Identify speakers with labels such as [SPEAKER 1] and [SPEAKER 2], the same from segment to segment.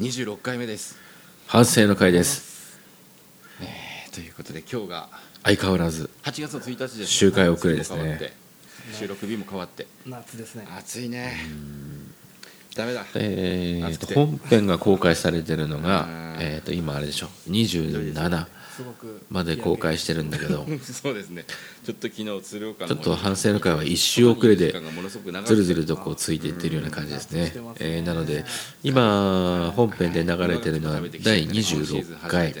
[SPEAKER 1] 26回目です、
[SPEAKER 2] 反省の会です。
[SPEAKER 1] えーということで今日が
[SPEAKER 2] 相変わらず
[SPEAKER 1] 8月の1日です
[SPEAKER 2] 周回遅れですね。
[SPEAKER 1] 収録日も変わって。
[SPEAKER 3] 夏ですね。
[SPEAKER 1] 暑いねダメだ。
[SPEAKER 2] えーと本編が公開されてるのが
[SPEAKER 1] うん、
[SPEAKER 2] えー、と今あれでしょ？27
[SPEAKER 3] すごく
[SPEAKER 2] まで公開してるんだけど。
[SPEAKER 1] そうですね。ちょっと昨日鶴岡の
[SPEAKER 2] ちょっと反省の会は1週遅れでずるずるとこうついていってるような感じですね、えーなので今本編で流れてるのは第26回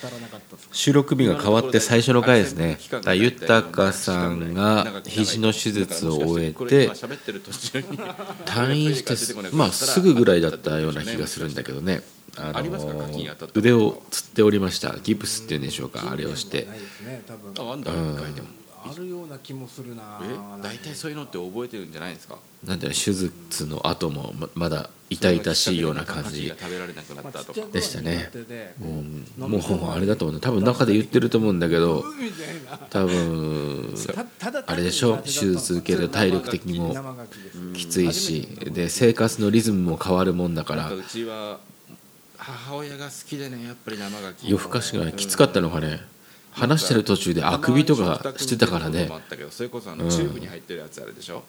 [SPEAKER 3] 当たらなかったです
[SPEAKER 2] 収録日が変わって最初の回ですね。豊さんが肘の手術を終えて退院してすまあすぐぐらいだったような気がするんだけどね。あの腕をつっておりました。ギプスっていうんでしょうか。あれをして。うん
[SPEAKER 3] あるような気もするな。
[SPEAKER 1] え大体そういうのって覚えてるんじゃないですか？
[SPEAKER 2] なんていうの手術の後もままだ痛々しいような感じ。
[SPEAKER 1] が食べられなくなったとか。
[SPEAKER 2] でしたね。
[SPEAKER 3] うん
[SPEAKER 2] うんもうあれだと思う。多分中で言ってると思うんだけど多分あれでしょ？手術受ける体力的にもきついし。で生活のリズムも変わるもんだから。
[SPEAKER 1] うちは母親が好きでねやっぱり生牡蠣
[SPEAKER 2] 夜更かしがきつかったのかね話してる途中であくびとかしてたからね。
[SPEAKER 1] もあったけどそれこそあ
[SPEAKER 2] うん。
[SPEAKER 1] のチューブに入ってるやつあるでしょ、
[SPEAKER 3] はい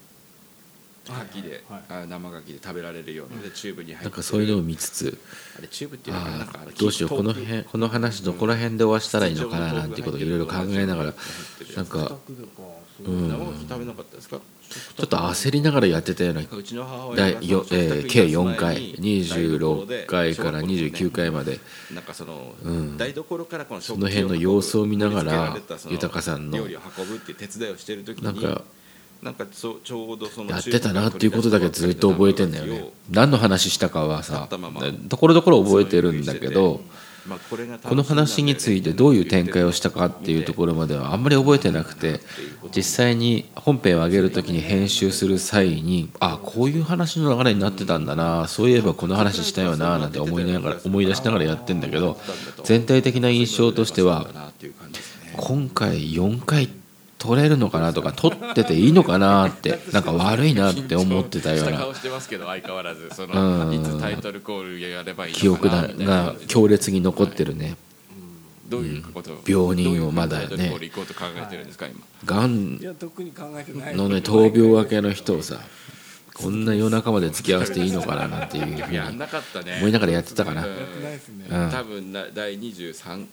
[SPEAKER 1] 牡蠣で、
[SPEAKER 3] はい。
[SPEAKER 1] あ生牡蠣で食べられるようなでチューブに入って
[SPEAKER 2] なんかそういうのを見つつ。
[SPEAKER 1] あれチューブっていうのかな？なん
[SPEAKER 2] あ
[SPEAKER 1] か
[SPEAKER 2] どうしようこの辺この話どこら辺で終わしたらいいのかな？なんていうことをいろいろ考えながら。なんかうん。
[SPEAKER 1] 生牡蠣食べなかったですか？
[SPEAKER 2] ちょっと焦りながらやってたような
[SPEAKER 1] うちの母親
[SPEAKER 2] よえー計4回
[SPEAKER 1] 台所で
[SPEAKER 2] 26回から29回まで。
[SPEAKER 1] なんかその、
[SPEAKER 2] うん。
[SPEAKER 1] 台所からこの
[SPEAKER 2] その辺の様子を見ながら
[SPEAKER 1] 盛り付けられたその
[SPEAKER 2] 豊さんの
[SPEAKER 1] 料理を運ぶっていう手伝いをしてる時に
[SPEAKER 2] なんか
[SPEAKER 1] なんかそうちょうどその
[SPEAKER 2] やってたなっていうことだけずっと覚えてんだよね。何の話したかは
[SPEAKER 1] あ
[SPEAKER 2] さところどころ覚えてるんだけど
[SPEAKER 1] まあこれが
[SPEAKER 2] この話についてどういう展開をしたかっていうところまではあんまり覚えてなくて実際に本編を上げる時に編集する際にあこういう話の流れになってたんだなそういえばこの話したよななんて思いながら思い出しながらやってんだけど全体的な印象としては今回4回撮れるのかなとか撮ってていいのかなってなんか悪いなって思ってたような。
[SPEAKER 1] 顔してますけど相変わらずそ
[SPEAKER 2] うん。
[SPEAKER 1] のいつタイトルコールやればいいの
[SPEAKER 2] 記憶が強烈に残ってるね。
[SPEAKER 1] どういうこと？を
[SPEAKER 2] 病人をまだね。
[SPEAKER 1] どういうタイトルコール行こうと考えてるんですか今？
[SPEAKER 2] がん
[SPEAKER 3] いや特に考えてない。
[SPEAKER 2] のね闘病明けの人をさこんな夜中まで付き合わせていいのかななんていうふうに
[SPEAKER 1] やんなかったね
[SPEAKER 2] 思いながらやってたかな
[SPEAKER 1] 多分な第23ん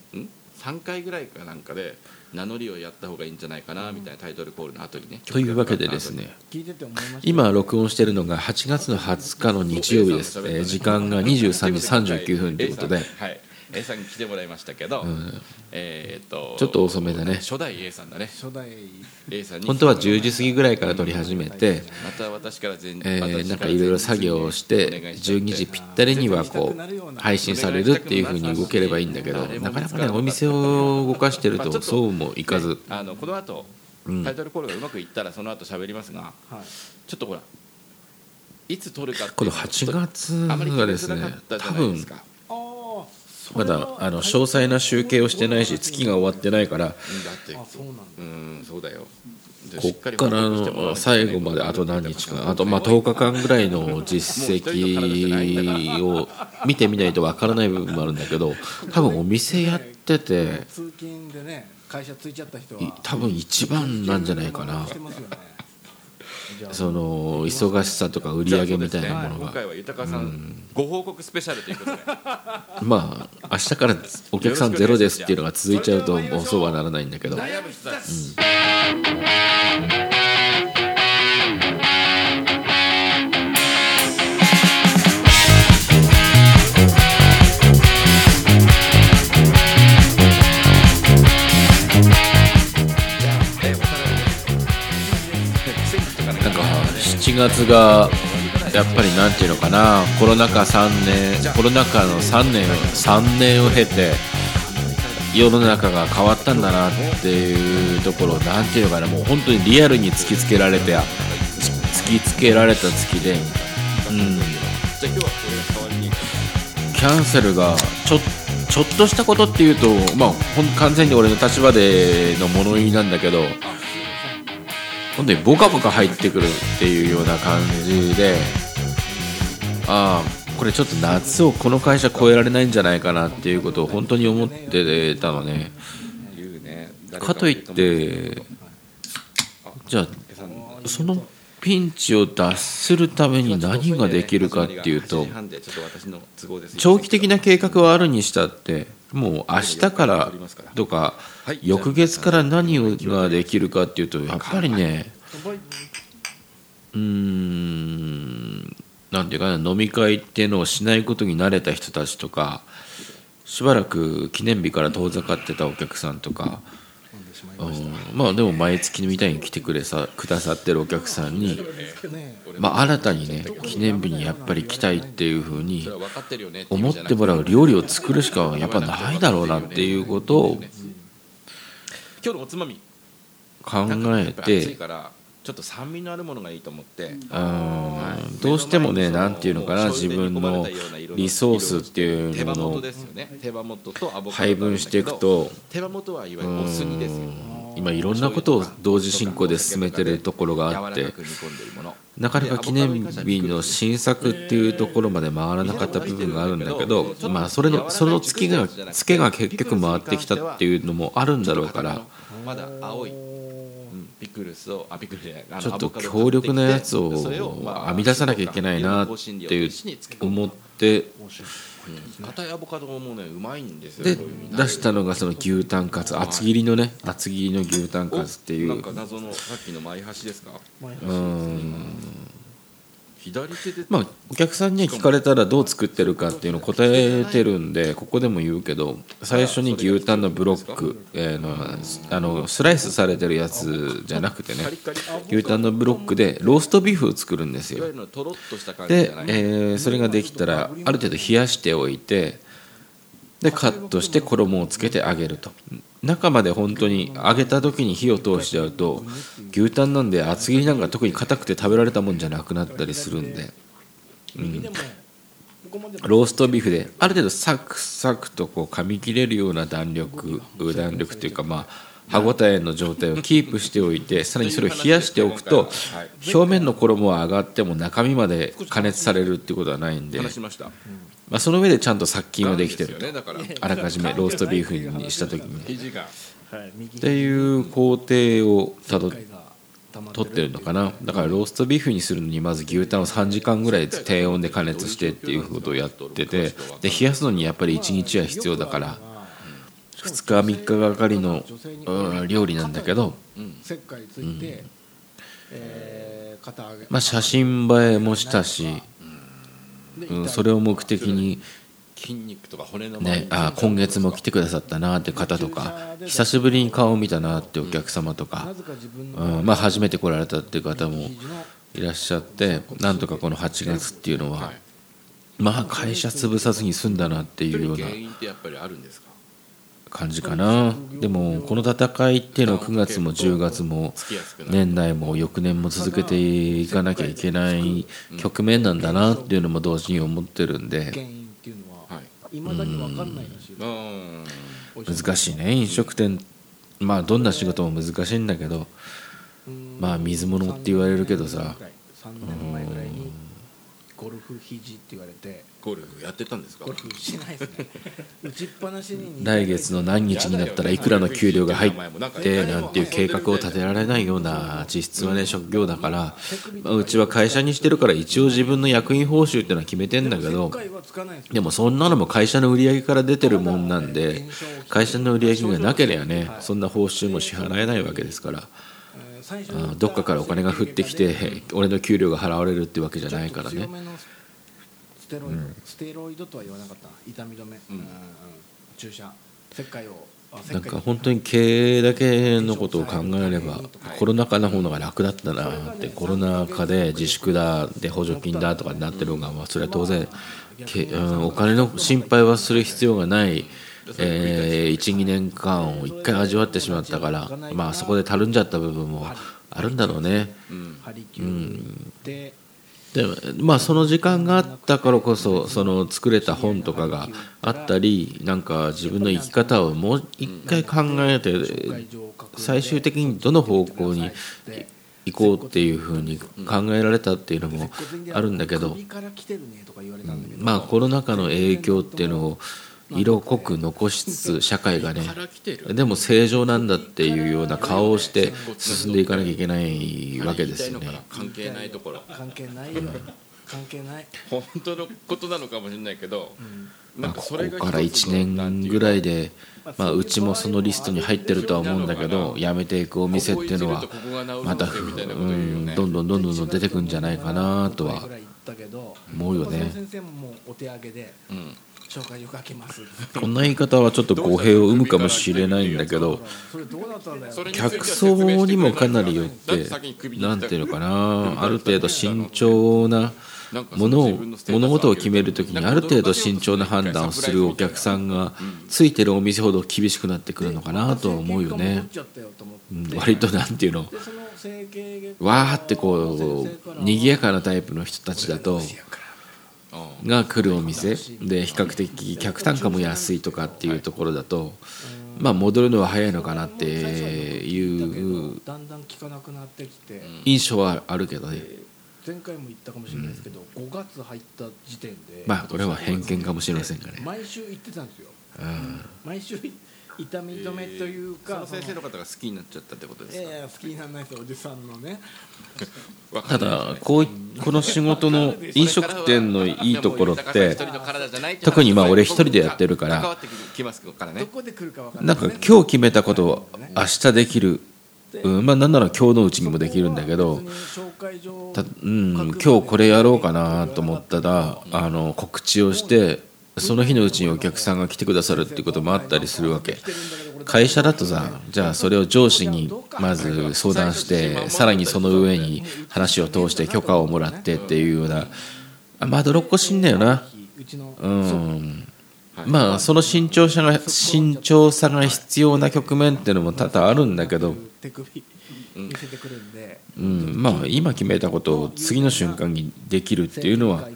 [SPEAKER 1] 3回ぐらいかなんかで名乗りをやった方がいいんじゃないかなみたいなタイトルコールの後にね
[SPEAKER 2] というわけでですね。
[SPEAKER 3] 聞いてて思いました。
[SPEAKER 2] 今録音してるのが8月の20日の日曜日です、えー時間が23時39分ということで。
[SPEAKER 1] A さんはい A さんに来てもらいましたけど、
[SPEAKER 2] ん。
[SPEAKER 1] えーっと
[SPEAKER 2] ちょっと遅めだね。
[SPEAKER 1] 初代 A さんだね。
[SPEAKER 3] 初代。
[SPEAKER 1] A さんに
[SPEAKER 2] 本当は10時過ぎぐらいから撮り始めて、
[SPEAKER 1] また私から全
[SPEAKER 2] えー
[SPEAKER 1] 私
[SPEAKER 2] なんかいろいろ作業をして12時ぴったりにはこう配信されるっていう風に動ければいいんだけどなかなかねお店を動かしてるとそうもいかず。
[SPEAKER 1] あのこの後、
[SPEAKER 2] うん。
[SPEAKER 1] タイトルコールがうまくいったらその後喋りますが
[SPEAKER 3] はい。
[SPEAKER 1] ちょっとほらいつ撮るかって
[SPEAKER 2] この
[SPEAKER 1] いうは
[SPEAKER 2] 8月がですね
[SPEAKER 1] 決めづらかったじゃ
[SPEAKER 2] 多分
[SPEAKER 1] ないですか。
[SPEAKER 3] ああ
[SPEAKER 2] まだあの詳細な集計をしてないし月が終わってないから。
[SPEAKER 1] うんだって
[SPEAKER 3] あそうなんだ
[SPEAKER 1] うん。そうだよで
[SPEAKER 2] こっからの最後まであと何日か。あとまあ10日間ぐらいの実績を見てみないとわからない部分もあるんだけど多分お店やってて
[SPEAKER 3] 通勤でね会社ついちゃった人
[SPEAKER 2] い
[SPEAKER 3] は
[SPEAKER 2] 多分一番なんじゃないかなその忙しさとか売り上げみたいなものが。
[SPEAKER 1] 今回は豊さんご報告スペシャルということで。
[SPEAKER 2] まあ明日からお客さんゼロですっていうのが続いちゃうともうそうはならないんだけど。
[SPEAKER 1] 悩む人たち
[SPEAKER 2] なん7月がやっぱりなんていうのかなコロナ禍3年コロナ禍の3年3年を経て世の中が変わったんだなっていうところなんていうのかなもう本当にリアルに突きつけられて突きつけられた月で、うん、
[SPEAKER 1] じゃあ今日はこれ代わりに
[SPEAKER 2] キャンセルがちょちょっとしたことっていうと、まあ、ほん完全に俺の立場での物言いなんだけど本当にボカボカ入ってくるっていうような感じでああこれちょっと夏をこの会社超えられないんじゃないかなっていうことを本当に思ってたのね。かといってじゃあそのピンチを脱するために何ができるかっていうと長期的な計画はあるにしたってもう明日からとか翌月から何ができるかっていうとやっぱりねうーんなんていうかな飲み会っていうのをしないことに慣れた人たちとかしばらく記念日から遠ざかってたお客さんとか、うん、まあでも毎月みたいに来てくれさくださってるお客さんに、まあ、新たにね記念日にやっぱり来たいっていうふうに思ってもらう料理を作るしかやっぱないだろうなっていうことを
[SPEAKER 1] 今日のおつまみ。
[SPEAKER 2] 考えて
[SPEAKER 1] ちょっと酸味のあるものがいいと思って。
[SPEAKER 2] うんどうしてもねなんていうのかな自分のリソースっていうのを配分していくと。
[SPEAKER 1] 手羽元はいわゆるお酢煮ですよ
[SPEAKER 2] 今いろんなことを同時進行で進めてるところがあってなかなか記念日の新作っていうところまで回らなかった部分があるんだけどまあそれのその月がツケが結局回ってきたっていうのもあるんだろうから。
[SPEAKER 1] まだ青いピクルスをあピクルスじゃない
[SPEAKER 2] ちょっと強力なやつを編み出さなきゃいけないなっていう思って
[SPEAKER 1] 硬いアボカドもねうまいんですよ。
[SPEAKER 2] で出したのがその牛タンカツ厚切りのね厚切りの牛タンカツっていう。
[SPEAKER 1] なんか謎のさっきの前橋ですか？
[SPEAKER 2] うん
[SPEAKER 1] 左手で。
[SPEAKER 2] まあお客さんに聞かれたらどう作ってるかっていうのを答えてるんでここでも言うけど最初に牛タンのブロック、えー、のあのスライスされてるやつじゃなくてね牛タンのブロックでローストビーフを作るんですよ。で、えー、それができたらある程度冷やしておいてでカットして衣をつけて揚げると。中まで本当に揚げた時に火を通しちゃうと牛タンなんで厚切りなんか特に硬くて食べられたもんじゃなくなったりするんで、うん、ローストビーフである程度サクサクとこう噛み切れるような弾力弾力というかまあ歯ごたえの状態をキープしておいてさらにそれを冷やしておくと表面の衣は上がっても中身まで加熱されるっていうことはないんで、まあ、その上でちゃんと殺菌はできてると。あらかじめローストビーフにした時に。っていう工程をたど取ってるのかな。だからローストビーフにするのにまず牛タンを3時間ぐらい低温で加熱してっていうことをやっててで冷やすのにやっぱり1日は必要だから。2日3日がかりの、うん、料理なんだけど、うん。まあ、写真映えもしたし、うん、それを目的に
[SPEAKER 1] 筋肉とか骨の
[SPEAKER 2] ね、あ今月も来てくださったなって方とか久しぶりに顔を見たなってお客様とか、うんまあ、初めて来られたっていう方もいらっしゃってなんとかこの8月っていうのは、まあ会社潰さずに済んだなっていうような感じかな。でもこの戦いっていうのを9月も10月も年内も翌年も続けていかなきゃいけない局面なんだなっていうのも同時に思ってるんで。難しいね。飲食店まあどんな仕事も難しいんだけどまあ水物って言われるけどさ。
[SPEAKER 3] ゴルフ肘って言われて
[SPEAKER 1] ゴルフやってたんですか？
[SPEAKER 3] ゴルフしないですね。打ちっぱなしに
[SPEAKER 2] 来月の何日になったらいくらの給料が入ってなんていう計画を立てられないような実質はね職業だから、まあ、うちは会社にしてるから一応自分の役員報酬っていうのは決めてんだけどでもそんなのも会社の売り上げから出てるもんなんで会社の売り上げがなければねそんな報酬も支払えないわけですから。どっかからお金が降ってきて俺の給料が払われるってわけじゃないからね。
[SPEAKER 3] ステロイド、うん、ステロイドとは言わなかった。痛み止め、うん。うん、注射。石灰を
[SPEAKER 2] なんか本当に経営だけのことを考えればコロナ禍の方が楽だったなってコロナ禍で自粛だで補助金だとかになってるのがまあそれは当然お金の心配はする必要がないえー、12年間を1回味わってしまったからまあそこでたるんじゃった部分もあるんだろうね。うん、でまあその時間があったからこそその作れた本とかがあったりなんか自分の生き方をもう一回考えて最終的にどの方向に行こうっていうふうに考えられたっていうのもあるんだけど、まあコロナ禍の影響っていうのを色濃く残しつつ社会がねでも正常なんだっていうような顔をして進んでいかなきゃいけないわけですよね。
[SPEAKER 1] 関係ないところ。
[SPEAKER 3] 関係ないよ。関係ない、
[SPEAKER 1] 本当のことなのかもしれないけど、
[SPEAKER 2] まあ、ここから1年ぐらいで、まあ、うちもそのリストに入ってるとは思うんだけどやめていくお店っていうのはまた、うん、どんどんどんどん出てくんじゃないかなとは思うよね。
[SPEAKER 3] 先生ももうお手上げで
[SPEAKER 1] うん
[SPEAKER 3] 紹介をかけます
[SPEAKER 2] こんな言い方はちょっと語弊を生むかもしれないんだけど客層にもかなりよってなんていうのかなある程度慎重なものを物事を決めるときにある程度慎重な判断をするお客さんがついてるお店ほど厳しくなってくるのかなとは思うよね。うん割となんていうのわーってこう賑やかなタイプの人たちだと
[SPEAKER 1] うん
[SPEAKER 2] が来るお店。で比較的客単価も安いとかっていうところだとまあ戻るのは早いのかなっていう
[SPEAKER 3] だんだん効かなくなってきて、
[SPEAKER 2] 印象はあるけどね。
[SPEAKER 3] 前回も言ったかもしれないですけど、5月入った時点で、
[SPEAKER 2] まあこれは偏見かもしれませんがね。
[SPEAKER 3] 毎週行ってたんですよ。
[SPEAKER 2] うん。
[SPEAKER 3] 毎週痛み止めというか、
[SPEAKER 1] その先生の方が好きになっちゃったってことですか？
[SPEAKER 3] いやいや好きにならないですよおじさんのね。
[SPEAKER 2] ただこういこの仕事の飲食店のいいところって特にまあ俺一人でやってるからな
[SPEAKER 3] なんい、
[SPEAKER 2] か今日決めたことを明日できる、うん、まあなんなら今日のうちにもできるんだけどた、うん、今日これやろうかなと思ったらあの告知をしてその日のうちにお客さんが来てくださるっていうこともあったりするわけ。会社だとさじゃあそれを上司にまず相談してさらにその上に話を通して許可をもらってっていうようなまどろっこしいんだよな。
[SPEAKER 3] う、
[SPEAKER 2] ん。まあその慎重さが慎重さが必要な局面っていうのも多々あるんだけど、うん、まあ今決めたことを次の瞬間にできるっていうのは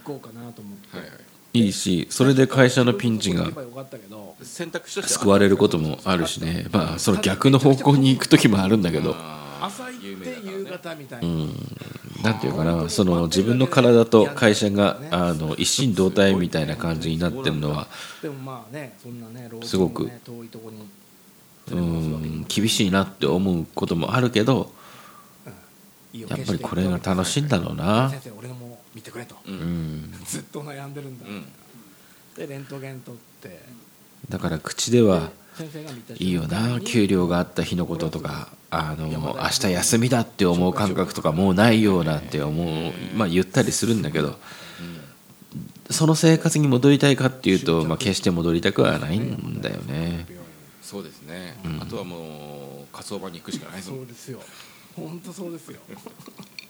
[SPEAKER 1] いはい
[SPEAKER 2] しそれで会社のピンチが救われることもあるしね。まあその逆の方向に行く時もあるんだけど。
[SPEAKER 3] 朝行って夕方みたいな、
[SPEAKER 2] なんていうかなその自分の体と会社があの一心同体みたいな感じになってるのは
[SPEAKER 3] でもまあねそんなねロー
[SPEAKER 2] すごく
[SPEAKER 3] ソンのね遠いとこに。
[SPEAKER 2] うん厳しいなって思うこともあるけどやっぱりこれが楽しいんだろうな
[SPEAKER 3] 先生俺のも見てくれと、
[SPEAKER 1] うん。
[SPEAKER 2] うん
[SPEAKER 3] ずっと悩んでるんだ、
[SPEAKER 1] うん。
[SPEAKER 3] でレントゲン取って。
[SPEAKER 2] だから口では
[SPEAKER 3] 先生が見た
[SPEAKER 2] いいよな給料があった日のこととかあの明日休みだって思う感覚とかもうないよなんて思うまあ言ったりするんだけどその生活に戻りたいかっていうと、まあ、決して戻りたくはないんだよね。
[SPEAKER 1] そうですね。あとはもう火葬場に行くしかない
[SPEAKER 3] そうですよ。本当そうですよ。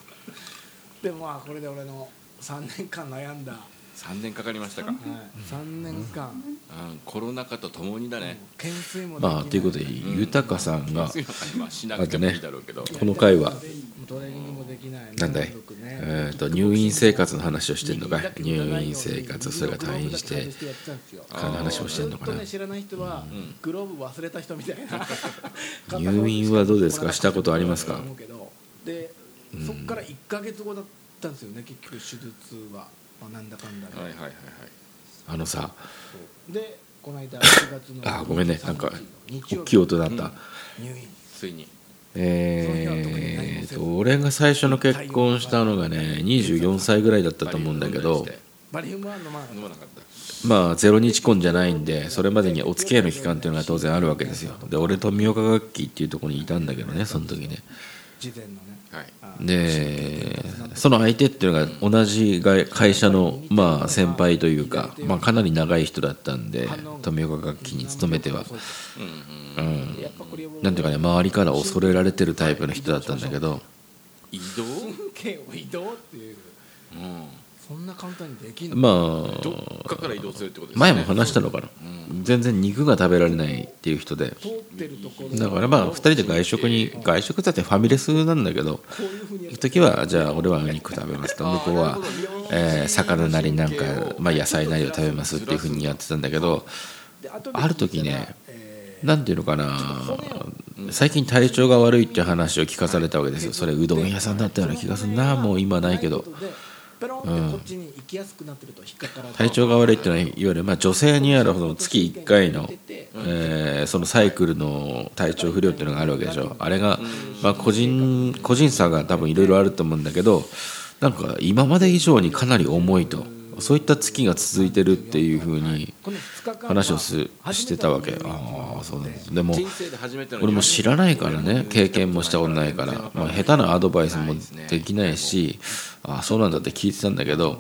[SPEAKER 3] でもまあこれで俺の3年間悩んだ、は
[SPEAKER 1] 3年かかりましたか。
[SPEAKER 3] い、3年間、
[SPEAKER 1] うんコロナ禍とともにだね。
[SPEAKER 3] 懸垂もできない。
[SPEAKER 2] まあということで豊さんが
[SPEAKER 1] まあしなくてもいいだろうけど。
[SPEAKER 2] この回は
[SPEAKER 3] トレーニングもできない。
[SPEAKER 2] なんだい？えーと入院生活の話をしてんのかい？入院生活それが退院して
[SPEAKER 3] グローブだけ外やってたんですよ。
[SPEAKER 2] この話をしてんのかな？
[SPEAKER 3] 知らない人は、グローブ忘れた人みたいな。
[SPEAKER 2] 入院はどうですか？したことありますか？
[SPEAKER 3] で、そっから1か月後だったんですよね結局手術は、まあ、なんだかんだで、
[SPEAKER 1] はいはいはいはい。
[SPEAKER 2] あのさ
[SPEAKER 3] でこの間1月の
[SPEAKER 2] あごめんねなんか大きい音だった、
[SPEAKER 3] 入院。
[SPEAKER 1] ついに。
[SPEAKER 2] えーと俺が最初の結婚したのがね24歳ぐらいだったと思うんだけど
[SPEAKER 3] バリウムは飲まなかっ
[SPEAKER 1] 飲まなかった。
[SPEAKER 2] まあゼロ日婚じゃないんでそれまでにお付き合いの期間っていうのが当然あるわけですよ。で俺富岡楽器っていうところにいたんだけどねその時ねでその相手っていうのが同じが会社のまあ先輩というか、まあ、かなり長い人だったんで富岡楽器に勤めては。
[SPEAKER 1] うん。
[SPEAKER 2] なんていうかね周りから恐れられてるタイプの人だったんだけど。
[SPEAKER 1] 移動？
[SPEAKER 3] 県 を移動っていう。
[SPEAKER 1] うん
[SPEAKER 3] そんな簡単にできんの？
[SPEAKER 2] ま
[SPEAKER 1] ど
[SPEAKER 2] あ
[SPEAKER 1] っかから移動するってことですね。
[SPEAKER 2] 前も話したのかな。全然肉が食べられないっていう人で。
[SPEAKER 3] 通ってるところ。
[SPEAKER 2] だからまあ2人で外食に外食だってファミレスなんだけど
[SPEAKER 3] こういうふうに
[SPEAKER 2] 行く時はじゃあ俺は肉食べますと向こうは、えー魚なりなんか、まあ、野菜なりを食べますっていうふうにやってたんだけどある時ね
[SPEAKER 3] え
[SPEAKER 2] なんていうのかな最近体調が悪いっていう話を聞かされたわけですよ。それうどん屋さんだったような気がするな。もう今ないけど
[SPEAKER 3] ペロンってこっちに行きやすくなってると引っかから
[SPEAKER 2] 体調が悪いっていうのはいわゆるまあ女性にあるその月1回の、えーそのサイクルの体調不良っていうのがあるわけでしょ。あれが、まあ、個人個人差が多分いろいろあると思うんだけどなんか今まで以上にかなり重いと。そういった月が続いてるっていうふうに
[SPEAKER 3] この2日間
[SPEAKER 2] 話をすしてたわけ。ああそうなんです。でも俺も知らないからね。経験もしたことないから、まあ、下手なアドバイスもできないしあそうなんだって聞いてたんだけど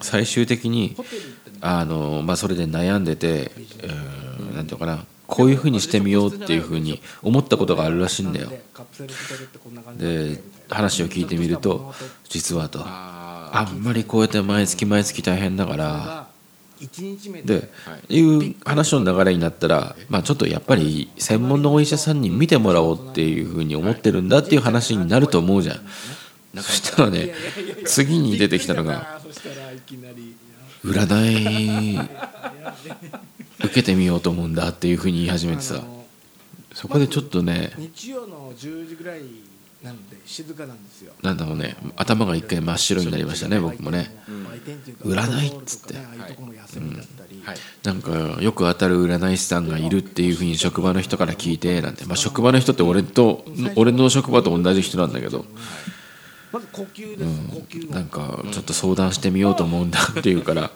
[SPEAKER 2] 最終的にあの、まあ、それで悩んでて、えーていうかなこういうふうにしてみようっていうふうに思ったことがあるらしいんだよで話を聞いてみると実はと
[SPEAKER 1] あ
[SPEAKER 2] んまりこうやって毎月毎月大変だから
[SPEAKER 3] で、
[SPEAKER 2] いう話の流れになったら、まあ、ちょっとやっぱり専門のお医者さんに見てもらおうっていうふうに思ってるんだっていう話になると思うじゃん。そしたらね次に出てきたのが占い受けてみようと思うんだっていうふうに言い始めてさ。そこでちょっとね
[SPEAKER 3] 日曜の10時ぐらいなので静かなんですよ。
[SPEAKER 2] なんだろうね頭が一回真っ白になりましたね僕もね。占いっつって。なんかよく当たる占い師さんがいるっていうふうに職場の人から聞いてなんて、まあ、職場の人って俺と俺の職場と同じ人なんだけど
[SPEAKER 3] まず呼吸です、呼吸
[SPEAKER 2] なんかちょっと相談してみようと思うんだっていうから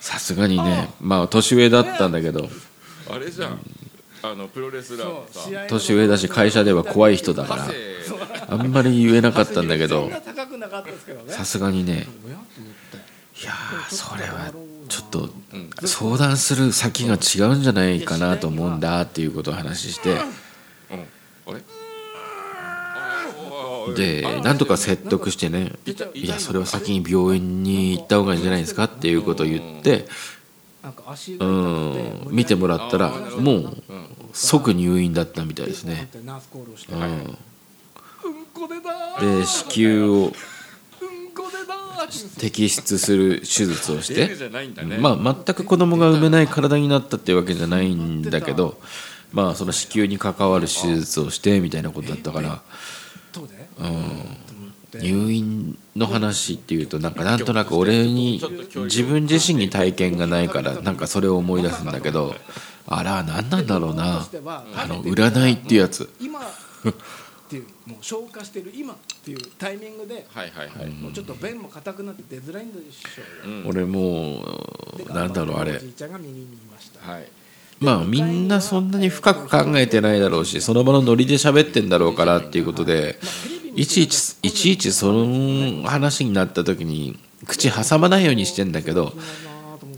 [SPEAKER 2] さすがにねまあ年上だったんだけど。
[SPEAKER 1] あれじゃん。あのプロレスラー
[SPEAKER 2] 年上だし会社では怖い人だから。
[SPEAKER 1] 汗
[SPEAKER 2] あんまり言えなかったんだけ
[SPEAKER 3] そ
[SPEAKER 2] どさすがにね。いやーそれはちょっと相談する先が違うんじゃないかなと思うんだっていうことを話して。
[SPEAKER 1] うん。あれ？
[SPEAKER 2] でなんとか説得してねいやそれは先に病院に行った方がいいんじゃないですかっていうことを言ってうん見てもらったらもう即入院だったみたいですね。う
[SPEAKER 3] うん。で
[SPEAKER 2] 子宮を摘出する手術をしてまあ全く子供が産めない体になったっていうわけじゃないんだけどまあその子宮に関わる手術をしてみたいなことだったから
[SPEAKER 3] そうで
[SPEAKER 2] 入院の話っていうとなんかなんとなく俺に自分自身に体験がないからなんかそれを思い出すんだけどあら何なんだろうな。あの占いっていうやつ。
[SPEAKER 3] 今っていうもう消化してる今っていうタイミングで
[SPEAKER 1] はいはいはい。
[SPEAKER 3] もうちょっと便も硬くなって出づらいんでしょうよ、
[SPEAKER 1] うん。
[SPEAKER 2] 俺も
[SPEAKER 3] で
[SPEAKER 2] うなんだろうあれ。
[SPEAKER 3] ま
[SPEAKER 2] あみんなそんなに深く考えてないだろうしその場のノリで喋ってんだろうからっていうことでいちいちいちいちその話になった時に口挟まないようにしてんだけど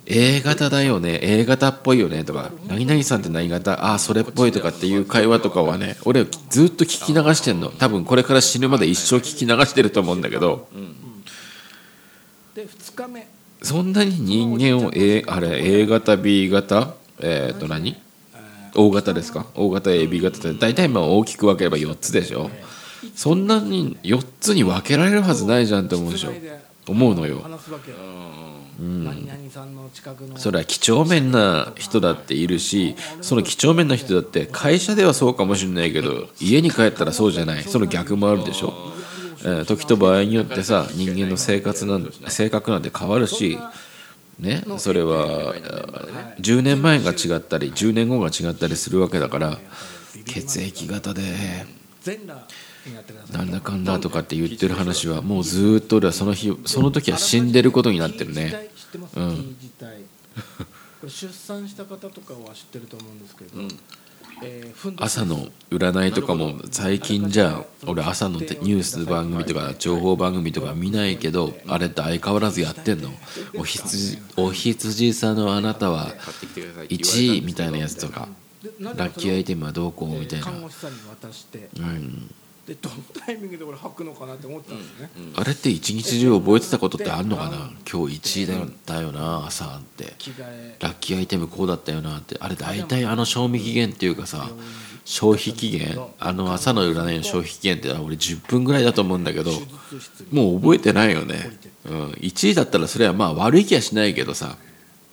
[SPEAKER 2] A 型だよね A 型っぽいよねとか何々さんって何型ああそれっぽいとかっていう会話とかはね俺ずっと聞き流してんの。多分これから死ぬまで一生聞き流してると思うんだけど。そんなに人間を A あれ A 型 B 型えっ、と何？O 型ですか？O 型 AB 型って大体まあ大きく分ければ4つでしょ。そんなに4つに分けられるはずないじゃんって思うでしょ。思うのよ。うん。
[SPEAKER 3] 何々さんの近くの。
[SPEAKER 2] それは几帳面な人だっているしその几帳面な人だって会社ではそうかもしれないけど家に帰ったらそうじゃない。その逆もあるでしょ、えー時と場合によってさ人間の生活なん性格なんて変わるしねそれはえー10年前が違ったり10年後が違ったりするわけだから血液型で
[SPEAKER 3] な
[SPEAKER 2] んだかんだとかって言ってる話はもうずーっと俺はその日その時は死んでることになってるね。
[SPEAKER 3] 知ってます、
[SPEAKER 2] うん。
[SPEAKER 3] 出産した方とかは知ってると思うんですけど、えーふん
[SPEAKER 2] 朝の占いとかも最近じゃあ俺朝のニュース番組とか情報番組とか見ないけどあれって相変わらずやってんの。お羊お羊さんのあなたは
[SPEAKER 1] 買ってきてください
[SPEAKER 2] 1位みたいなやつとかラッキーアイテムはどうこうみたいな。うん
[SPEAKER 3] でどのタイミングで俺吐くのかなって思ってたんですね、
[SPEAKER 2] あれって一日中覚えてたことってあんのかな？今日1位だよだよな朝って。ラッキーアイテムこうだったよなって。あれ大体あの賞味期限っていうかさ消費期限。あの朝の占いの消費期限って俺10分ぐらいだと思うんだけどもう覚えてないよね、うん、1位だったらそれはまあ悪い気はしないけどさ。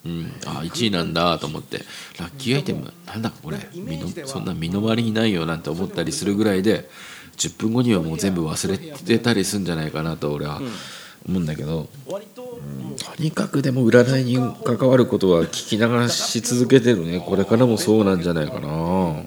[SPEAKER 2] うん、あ1位なんだと思って。ラッキーアイテムなんだこれ。そんな身の回りにないよなんて思ったりするぐらいで10分後にはもう全部忘れてたりするんじゃないかなと俺は思うんだけど。
[SPEAKER 3] う
[SPEAKER 2] とにかくでも占いに関わることは聞き流し続けてるね。これからもそうなんじゃないかな。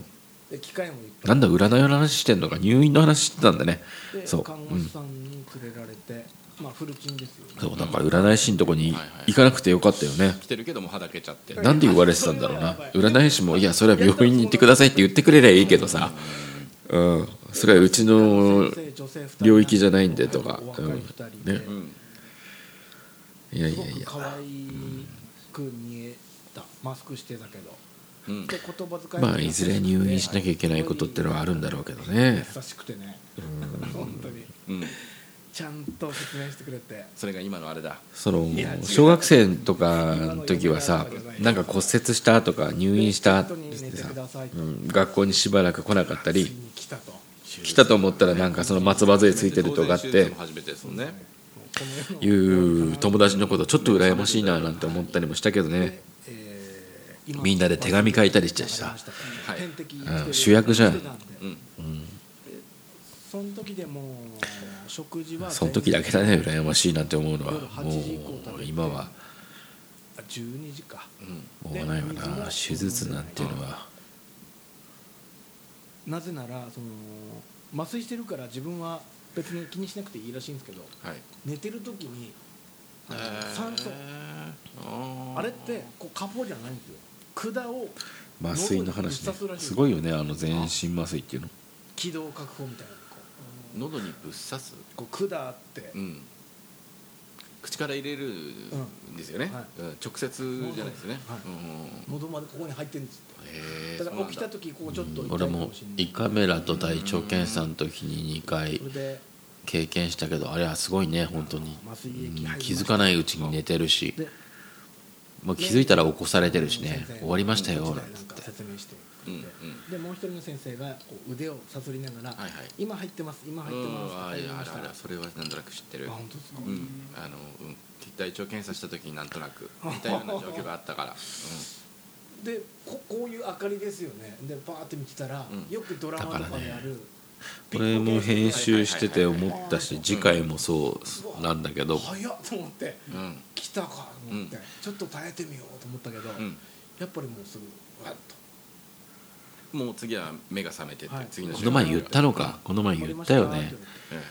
[SPEAKER 2] なんだ占いの話してんのか？入院の話してたんだね。
[SPEAKER 3] で
[SPEAKER 2] そう。
[SPEAKER 3] 看護師さんに連れられて、まあフルチンですよね。
[SPEAKER 2] そうだから占い師のとこに行かなくてよかったよね。
[SPEAKER 1] 来てるけどもはだけちゃって
[SPEAKER 2] なんで言われてたんだろうな。占い師もいやそれは病院に行ってくださいって言ってくれりゃいいけどさうん。それはうちの領域じゃないんでとか。
[SPEAKER 1] うん。
[SPEAKER 2] いやい
[SPEAKER 3] すご
[SPEAKER 2] や。いや
[SPEAKER 3] く可愛く見えた。マスクしてたけど。
[SPEAKER 1] うん。
[SPEAKER 3] で言葉遣い
[SPEAKER 2] まあいずれ入院しなきゃいけないことってのはあるんだろうけどね。
[SPEAKER 3] 優しくてね。本当に。
[SPEAKER 1] うん。
[SPEAKER 3] ちゃんと説明してくれて。
[SPEAKER 1] それが今のあれだ。
[SPEAKER 2] その小学生とかの時はさなんか骨折したとか入院したってさうん。学校にしばらく来なかったり
[SPEAKER 3] 来たと
[SPEAKER 2] 思ったらなんかその松葉杖ついてるとかあって。いう友達のことちょっと羨ましいななんて思ったりもしたけどね。みんなで手紙書いたりしてさ。
[SPEAKER 1] はい
[SPEAKER 2] うん。主役じゃん。
[SPEAKER 1] うん。
[SPEAKER 3] その時でもう食事は
[SPEAKER 2] その時だけだね羨ましいなんて思うのは。
[SPEAKER 3] 夜8
[SPEAKER 2] もう今は。
[SPEAKER 3] あ12時か
[SPEAKER 1] うん
[SPEAKER 2] もうないわな。手術なんていうのは
[SPEAKER 3] なぜならその麻酔してるから自分は別に気にしなくていいらしいんですけど
[SPEAKER 1] はい。
[SPEAKER 3] 寝てる時に酸素。
[SPEAKER 1] あ
[SPEAKER 3] れってこうカポじゃないんですよ。管を
[SPEAKER 2] 麻酔の話ね。
[SPEAKER 3] す
[SPEAKER 2] ごいよねあの全身麻酔っていうの。
[SPEAKER 3] 気道確保みたいな
[SPEAKER 1] 喉にぶっ刺す？
[SPEAKER 3] うこう管あって。
[SPEAKER 1] うん口から入れるんですよね、
[SPEAKER 3] はい。
[SPEAKER 1] うん。直接じゃないですよね、
[SPEAKER 3] はい。
[SPEAKER 1] うん。
[SPEAKER 3] 喉までここに入ってるんですだから起きた時こうちょっと痛いか
[SPEAKER 2] 俺も胃カメラと大腸検査の時に2回経験したけどあれはすごいね本当に。気づかないうちに寝てるし。
[SPEAKER 3] で。
[SPEAKER 2] もう気づいたら起こされてるしね。終わりましたよ
[SPEAKER 3] こ
[SPEAKER 2] なんつって
[SPEAKER 3] ってくれて、
[SPEAKER 1] うんうん。
[SPEAKER 3] でもう一人の先生がこう腕をさすりながら、
[SPEAKER 1] はいはい。
[SPEAKER 3] 今入ってます今入ってます
[SPEAKER 1] うん。ああ
[SPEAKER 3] した。ら
[SPEAKER 1] あれそれはなんとなく知ってる。
[SPEAKER 3] あ本当ですか、
[SPEAKER 1] うん。あのうん。大腸検査した時になんとなく 似たような状況があったから、
[SPEAKER 3] でここういう明かりですよね。でパーって見てたら、
[SPEAKER 1] うん。
[SPEAKER 3] よくドラマとかである、
[SPEAKER 2] これも編集してて思ったし次回もそうなんだけど。
[SPEAKER 3] 早っと思って
[SPEAKER 1] うんうん。
[SPEAKER 3] 来たかと思って、
[SPEAKER 1] うん。
[SPEAKER 3] ちょっと耐えてみようと思ったけど、
[SPEAKER 1] うん。
[SPEAKER 3] やっぱりもうすぐわっと
[SPEAKER 1] もう次は目が覚めてって、
[SPEAKER 3] はい。
[SPEAKER 1] 次の
[SPEAKER 2] この前言ったのか。この前言ったよね。
[SPEAKER 1] え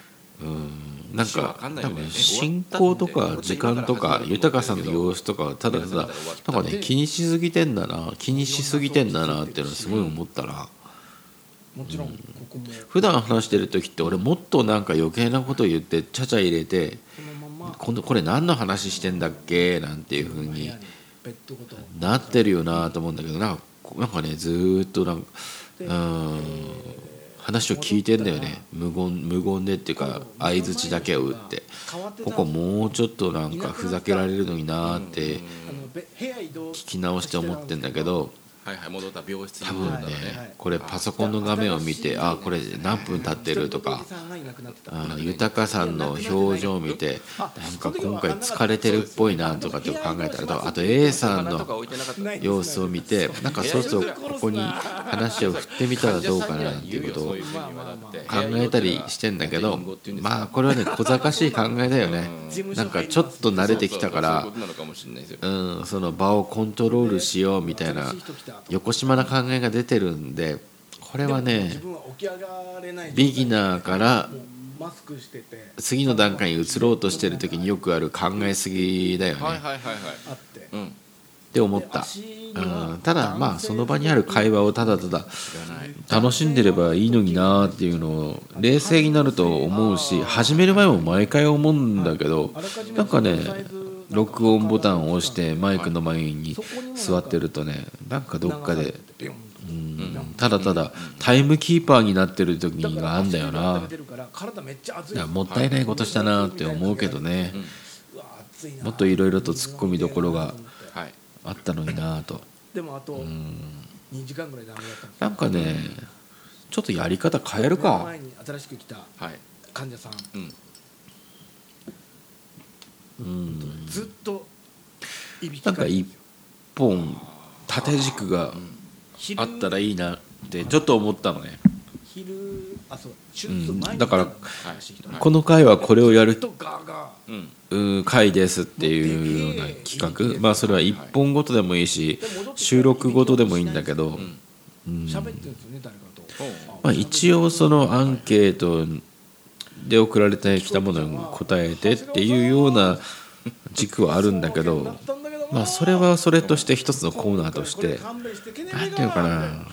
[SPEAKER 2] うん。なん
[SPEAKER 1] わ
[SPEAKER 2] か
[SPEAKER 1] かんないよね。
[SPEAKER 2] 多分進行とか時間とか豊さんの様子とかただただなんかね気にしすぎてんだな気にしすぎてんだなっていうのはすごい思ったな
[SPEAKER 3] もちろんここも。
[SPEAKER 2] 普段話してる時って俺もっとなんか余計なこと言ってちゃちゃ入れて今度これ何の話してんだっけなんていうふうになってるよなと思うんだけどなんかなんかねずーっとなんか
[SPEAKER 3] で
[SPEAKER 2] うん話を聞いてんだよね。無言無言でっていうか相づちだけを打って。ここもうちょっとなんかふざけられるのになーって聞き直して思ってんだけど
[SPEAKER 1] はいはい戻った病室に
[SPEAKER 2] 多分ね
[SPEAKER 1] 戻ったら
[SPEAKER 3] はい
[SPEAKER 2] これパソコンの画面を見てあこれ何分経ってるとかあの豊さんの表情を見てなんか今回疲れてるっぽいなとかって考えたらあと A さんの様子を見てなんかそうそうここに話を振ってみたらどうかなっていうことを考えたりしてんだけどまあこれはね小賢しい考えだよね。なんかちょっと慣れてきたから
[SPEAKER 1] う
[SPEAKER 2] んその場をコントロールしようみたいな横島な考えが出てるんでこれはねビギナーから
[SPEAKER 3] マスクしてて。
[SPEAKER 2] 次の段階に移ろうとしてる時によくある考えすぎだよね。
[SPEAKER 1] はいはいはいはい。
[SPEAKER 3] あって。
[SPEAKER 1] うん。
[SPEAKER 2] って思った、うん、ただまあその場にある会話をただただ楽しんでればいいのになーっていうのを冷静になると思うし始める前も毎回思うんだけどなんかね録音ボタンを押してマイクの前に座ってるとねなんかどっかでうんただただタイムキーパーになってる時があんだよな。もったいないことしたなって思うけどね。もっといろいろとツッコミどころが
[SPEAKER 1] はい
[SPEAKER 2] あったのになと。
[SPEAKER 3] でもあと
[SPEAKER 2] うん。
[SPEAKER 3] 2時間ぐらいダメだったんです
[SPEAKER 2] なんかねちょっとやり方変えるか。
[SPEAKER 3] 前に新しく来た
[SPEAKER 1] はい。
[SPEAKER 3] 患者さん。
[SPEAKER 1] うん
[SPEAKER 2] うん。
[SPEAKER 3] ずっといびき
[SPEAKER 2] なんかい
[SPEAKER 3] かいてる。んですよ
[SPEAKER 2] 本縦軸が
[SPEAKER 3] 昼
[SPEAKER 2] あったらいいなってちょっと思ったのね。
[SPEAKER 3] 昼あそう
[SPEAKER 2] だからこの回はこれをやる回ですっていうような企画。まあそれは1本ごとでもいいし収録ごとでもいいんだけど、
[SPEAKER 3] 喋ってるんですよね誰かと。
[SPEAKER 2] まあ、一応そのアンケートで送られてきたものに答えてっていうような軸はあるんだけどまあそれはそれとして一つのコーナーとして何ていうのかな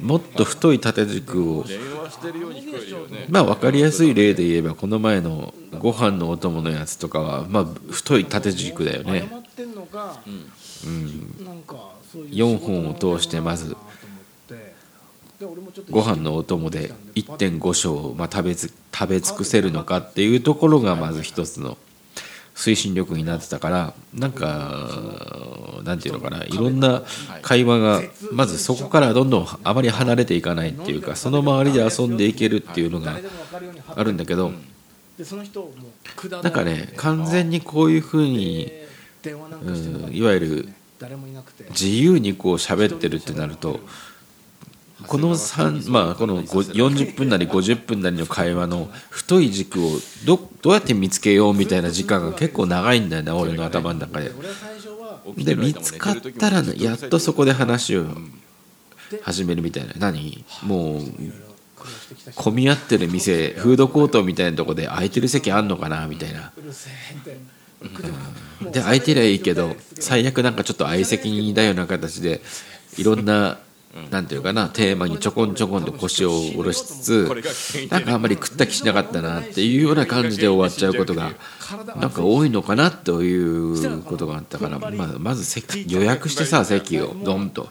[SPEAKER 2] もっと太い縦軸をまあ分かりやすい例で言えばこの前のご飯のお供のやつとかはまあ太い縦軸だよね。4本を通してまずご飯のお供で1.5升、まあ、食べつ食べ尽くせるのかっていうところがまず一つの推進力になってたからなんかなんていうのかないろんな会話がまずそこからどんどんあまり離れていかないっていうかその周りで遊んでいけるっていうのがあるんだけどなんかね完全にこういうふうに、うん、いわゆる自由にこう喋ってるってなるとこの3まあこの40分なり50分なりの会話の太い軸をどどうやって見つけようみたいな時間が結構長いんだよな俺の頭の中で。で見つかったらやっとそこで話を始めるみたいな。何？もう混み合ってる店フードコートみたいなとこで空いてる席あんのかなみたいな。で空いてりゃいいけど最悪なんかちょっと相席だような形でいろんななんていうかなテーマにちょこんちょこんと腰を下ろしつつなんかあんまり食った気しなかったなっていうような感じで終わっちゃうことがなんか多いのかなということがあったから、まあ、まず席予約してさ席をドンと。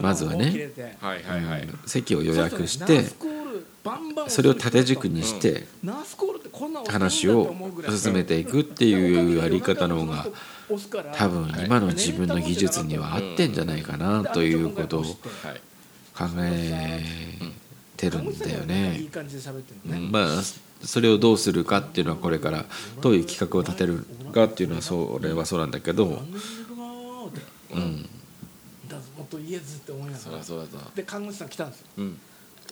[SPEAKER 2] まずはね。席を予約してそれを縦軸にして話を進めていくっていうやり方の方が多分今の自分の技術には合ってんじゃないかなということを
[SPEAKER 1] はい。
[SPEAKER 2] 考えてるんだよね。まあそれをどうするかっていうのはこれからどういう企画を立てるかっていうのはそれはそうなんだけど、うん、
[SPEAKER 3] だもっと言えずって思いな
[SPEAKER 1] そ
[SPEAKER 3] がらで看護師さん来たんですよ。
[SPEAKER 1] うん。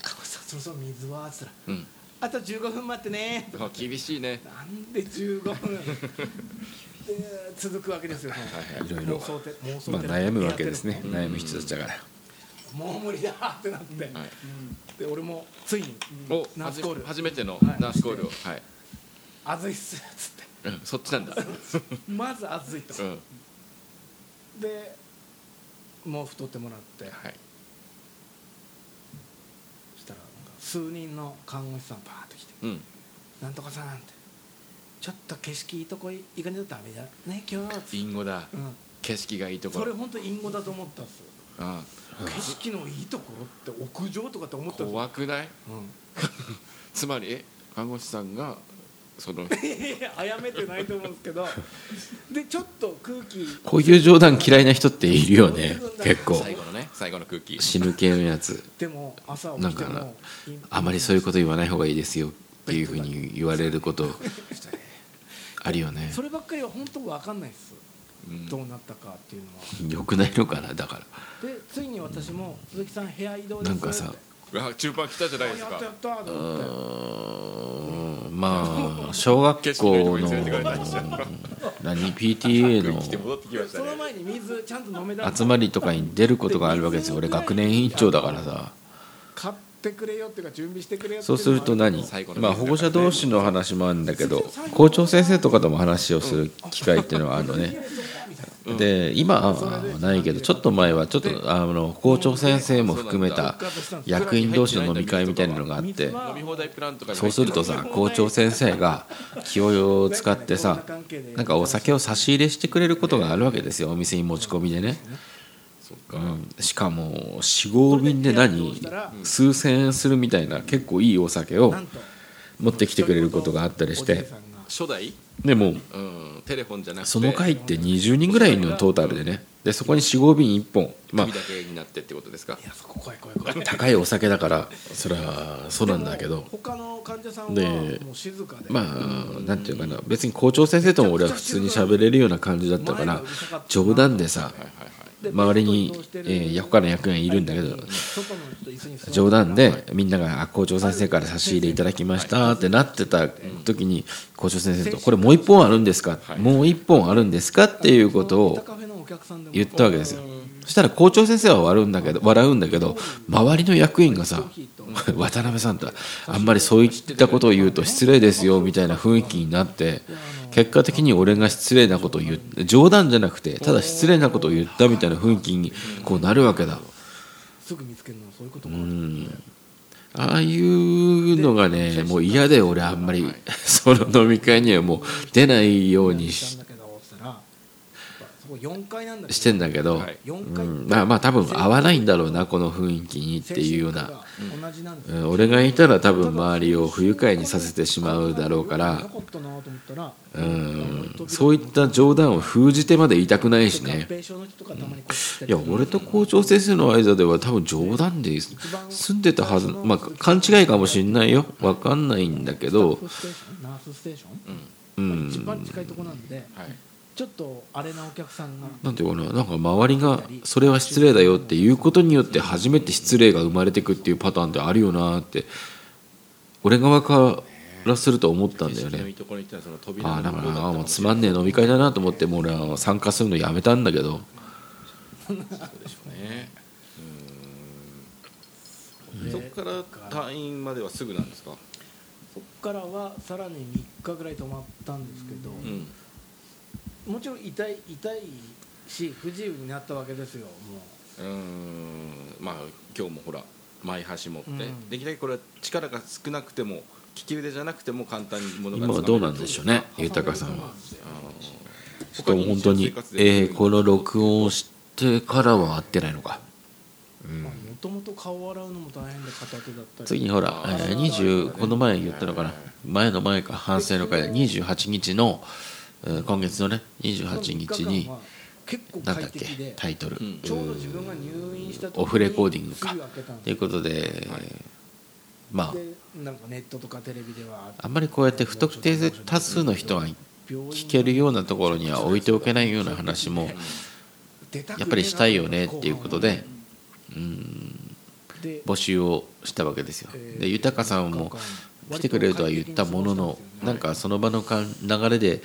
[SPEAKER 3] 看護師さんそろそろ水はっつったら。
[SPEAKER 1] うん。
[SPEAKER 3] あと15分待ってね
[SPEAKER 1] あ厳しいね。
[SPEAKER 3] なんで15分。で 続くわけですよ、
[SPEAKER 1] はいはい。
[SPEAKER 2] いろいろ。
[SPEAKER 3] 妄想て妄想
[SPEAKER 2] まあ、
[SPEAKER 3] て
[SPEAKER 2] 悩むわけですね。
[SPEAKER 3] うん。
[SPEAKER 2] 悩む人たちだから。
[SPEAKER 3] もう無理だってなって、
[SPEAKER 1] はい。
[SPEAKER 3] で俺もついに
[SPEAKER 1] お
[SPEAKER 3] ナースコール。
[SPEAKER 1] 初めての
[SPEAKER 3] はい。
[SPEAKER 1] ナースコールを。はい。
[SPEAKER 3] あずいっすっつって。
[SPEAKER 1] うんそっちなんだ。
[SPEAKER 3] まずあずいと、
[SPEAKER 1] うん。
[SPEAKER 3] でもう太ってもらって。
[SPEAKER 1] はい。
[SPEAKER 3] そしたら数人の看護師さんバーッと来て。
[SPEAKER 1] うん「
[SPEAKER 3] なんとかさん」って「ちょっと景色いいとこ行かねえとダメだね今日」
[SPEAKER 1] インゴだ。
[SPEAKER 3] うん、
[SPEAKER 1] 景色がいいところ。
[SPEAKER 3] それ本当隠語だと思ったんです。よ
[SPEAKER 1] あ
[SPEAKER 3] 景色のいいところって屋上とかって思った
[SPEAKER 1] 怖くない？
[SPEAKER 3] うん。
[SPEAKER 1] つまりえ看護師さんがその
[SPEAKER 3] あやめてないと思うんですけどでちょっと空気
[SPEAKER 2] こういう冗談嫌いな人っているよね結構
[SPEAKER 1] 最後のね最後の空気
[SPEAKER 2] 死ぬ系のやつ
[SPEAKER 3] でも朝起きて
[SPEAKER 2] なんかな
[SPEAKER 3] も
[SPEAKER 2] あまりそういうこと言わない方がいいですよっていうふうに言われることあるよね。
[SPEAKER 3] そればっかりは本当分かんないです。
[SPEAKER 1] うん。
[SPEAKER 3] どうなったかっていうのは。
[SPEAKER 2] よくないのかなだから。
[SPEAKER 3] でついに私も「鈴木さん部屋移動です」
[SPEAKER 2] なんかさ
[SPEAKER 1] 中盤来たじゃないですか。
[SPEAKER 3] やったやったと
[SPEAKER 2] う
[SPEAKER 3] 思って。
[SPEAKER 2] まあ 小学校の何 PTA の
[SPEAKER 3] その前に水ちゃんと飲めだ
[SPEAKER 2] 集まりとかに出ることがあるわけですよ。俺学年委員長だからさ。
[SPEAKER 3] 買ってくれよっていうか準備してくれよ
[SPEAKER 2] そうすると何？まあ保護者同士の話もあるんだけど校長先生とかとも話をする機会っていうのはあるのね。で今はないけどちょっと前はちょっとあの校長先生も含めた役員同士の飲み会みたいなのがあってそうするとさ校長先生が気を使ってさなんかお酒を差し入れしてくれることがあるわけですよ。お店に持ち込みでね、うん、しかも45瓶で何数千円するみたいな結構いいお酒を持ってきてくれることがあったりして。
[SPEAKER 3] おじいさんが
[SPEAKER 1] 初代？
[SPEAKER 2] でも
[SPEAKER 1] うんテレフォンじゃなくて。
[SPEAKER 2] その回って20人ぐらいのトータルでね。でそこに45瓶1本。まあ
[SPEAKER 1] 首だけになってってことですか？
[SPEAKER 3] いやそこ怖い怖い怖い。
[SPEAKER 2] 高いお酒だからそれはそうなんだけど。
[SPEAKER 3] 他の患者さんは
[SPEAKER 2] で
[SPEAKER 3] もう静かで。
[SPEAKER 2] まあなんていうかな。別に校長先生とも俺は普通に喋れるような感じだったから冗談でさ
[SPEAKER 1] はいはい
[SPEAKER 2] 周りにえー他の役員いるんだけど冗談でみんながあ「校長先生から差し入れいただきました」ってなってた時に校長先生と「これもう一本あるんですか?」もう一本あるんですか?」っていうことを言ったわけですよ。そしたら校長先生は笑うんだけど笑うんだけど周りの役員がさ「渡辺さんとあんまりそういったことを言うと失礼ですよ」みたいな雰囲気になって結果的に俺が失礼なことを言う。冗談じゃなくてただ失礼なことを言ったみたいな雰囲気にこうなるわけだ。
[SPEAKER 3] すぐ見つけるのはそういうこと
[SPEAKER 2] う
[SPEAKER 3] もあ
[SPEAKER 2] ああいうのがねもう嫌で俺あんまり。その飲み会にはもう出ないようにし
[SPEAKER 3] し
[SPEAKER 2] してんだけど、
[SPEAKER 1] はい。
[SPEAKER 3] 4階。
[SPEAKER 2] うん、まあまあ多分合わないんだろうなこの雰囲気にっていうような、
[SPEAKER 3] 同じなんですよ
[SPEAKER 2] うん、俺がいたら多分周りを不愉快にさせてしまうだろうから。うん。そういった冗談を封じてまで言いたくないしね。
[SPEAKER 3] う来たり
[SPEAKER 2] いや俺と校長先生の間では多分冗談で住んでたはず。まあ勘違いかもしんないよ。分かんないんだけど。うん。
[SPEAKER 3] 一番近いとこなんで。
[SPEAKER 1] はい
[SPEAKER 3] ちょっとあれなお客さんが
[SPEAKER 2] なんていうかななんか周りがそれは失礼だよっていうことによって初めて失礼が生まれてくっていうパターンってあるよなって俺側からすると思ったんだよね。ああだかあもうつまんねえ飲み会だなと思ってもう俺は参加するのやめたんだけど。
[SPEAKER 1] そうでしょうね。うん。そこから退院まではすぐなんですか？
[SPEAKER 3] そっからはさらに3日ぐらい泊まったんですけど、
[SPEAKER 1] うん
[SPEAKER 3] もちろん痛い痛いし不自由になったわけですよも
[SPEAKER 1] う。ーん。まあ今日もほら前端持って、
[SPEAKER 3] うん。
[SPEAKER 1] できるだけこれは力が少なくても利き腕じゃなくても簡単に物が
[SPEAKER 2] 今はどうなんでしょうね
[SPEAKER 3] う
[SPEAKER 2] 豊さんは。ちょっと本当に、えーこの録音をしてからは会ってないのか。
[SPEAKER 3] もともと顔を洗うのも大変で片手だったり。
[SPEAKER 2] 次にほら、えー。20この前言ったのかな。前の前か反省の会で。28日の、えー今月のね28日に
[SPEAKER 3] 結構
[SPEAKER 2] なんだっけタイトル、
[SPEAKER 1] うん
[SPEAKER 2] オフレコーディングか。ということで、まあ
[SPEAKER 3] でなんかネットとかテレビでは
[SPEAKER 2] あんまりこうやって不特定多数の人が聞けるようなところには置いておけないような話もやっぱりしたいよねっていうことでうん
[SPEAKER 3] で
[SPEAKER 2] 募集をしたわけですよ。
[SPEAKER 3] えー
[SPEAKER 2] で豊さんも来てくれるとは言ったもののなんかその場の流れで行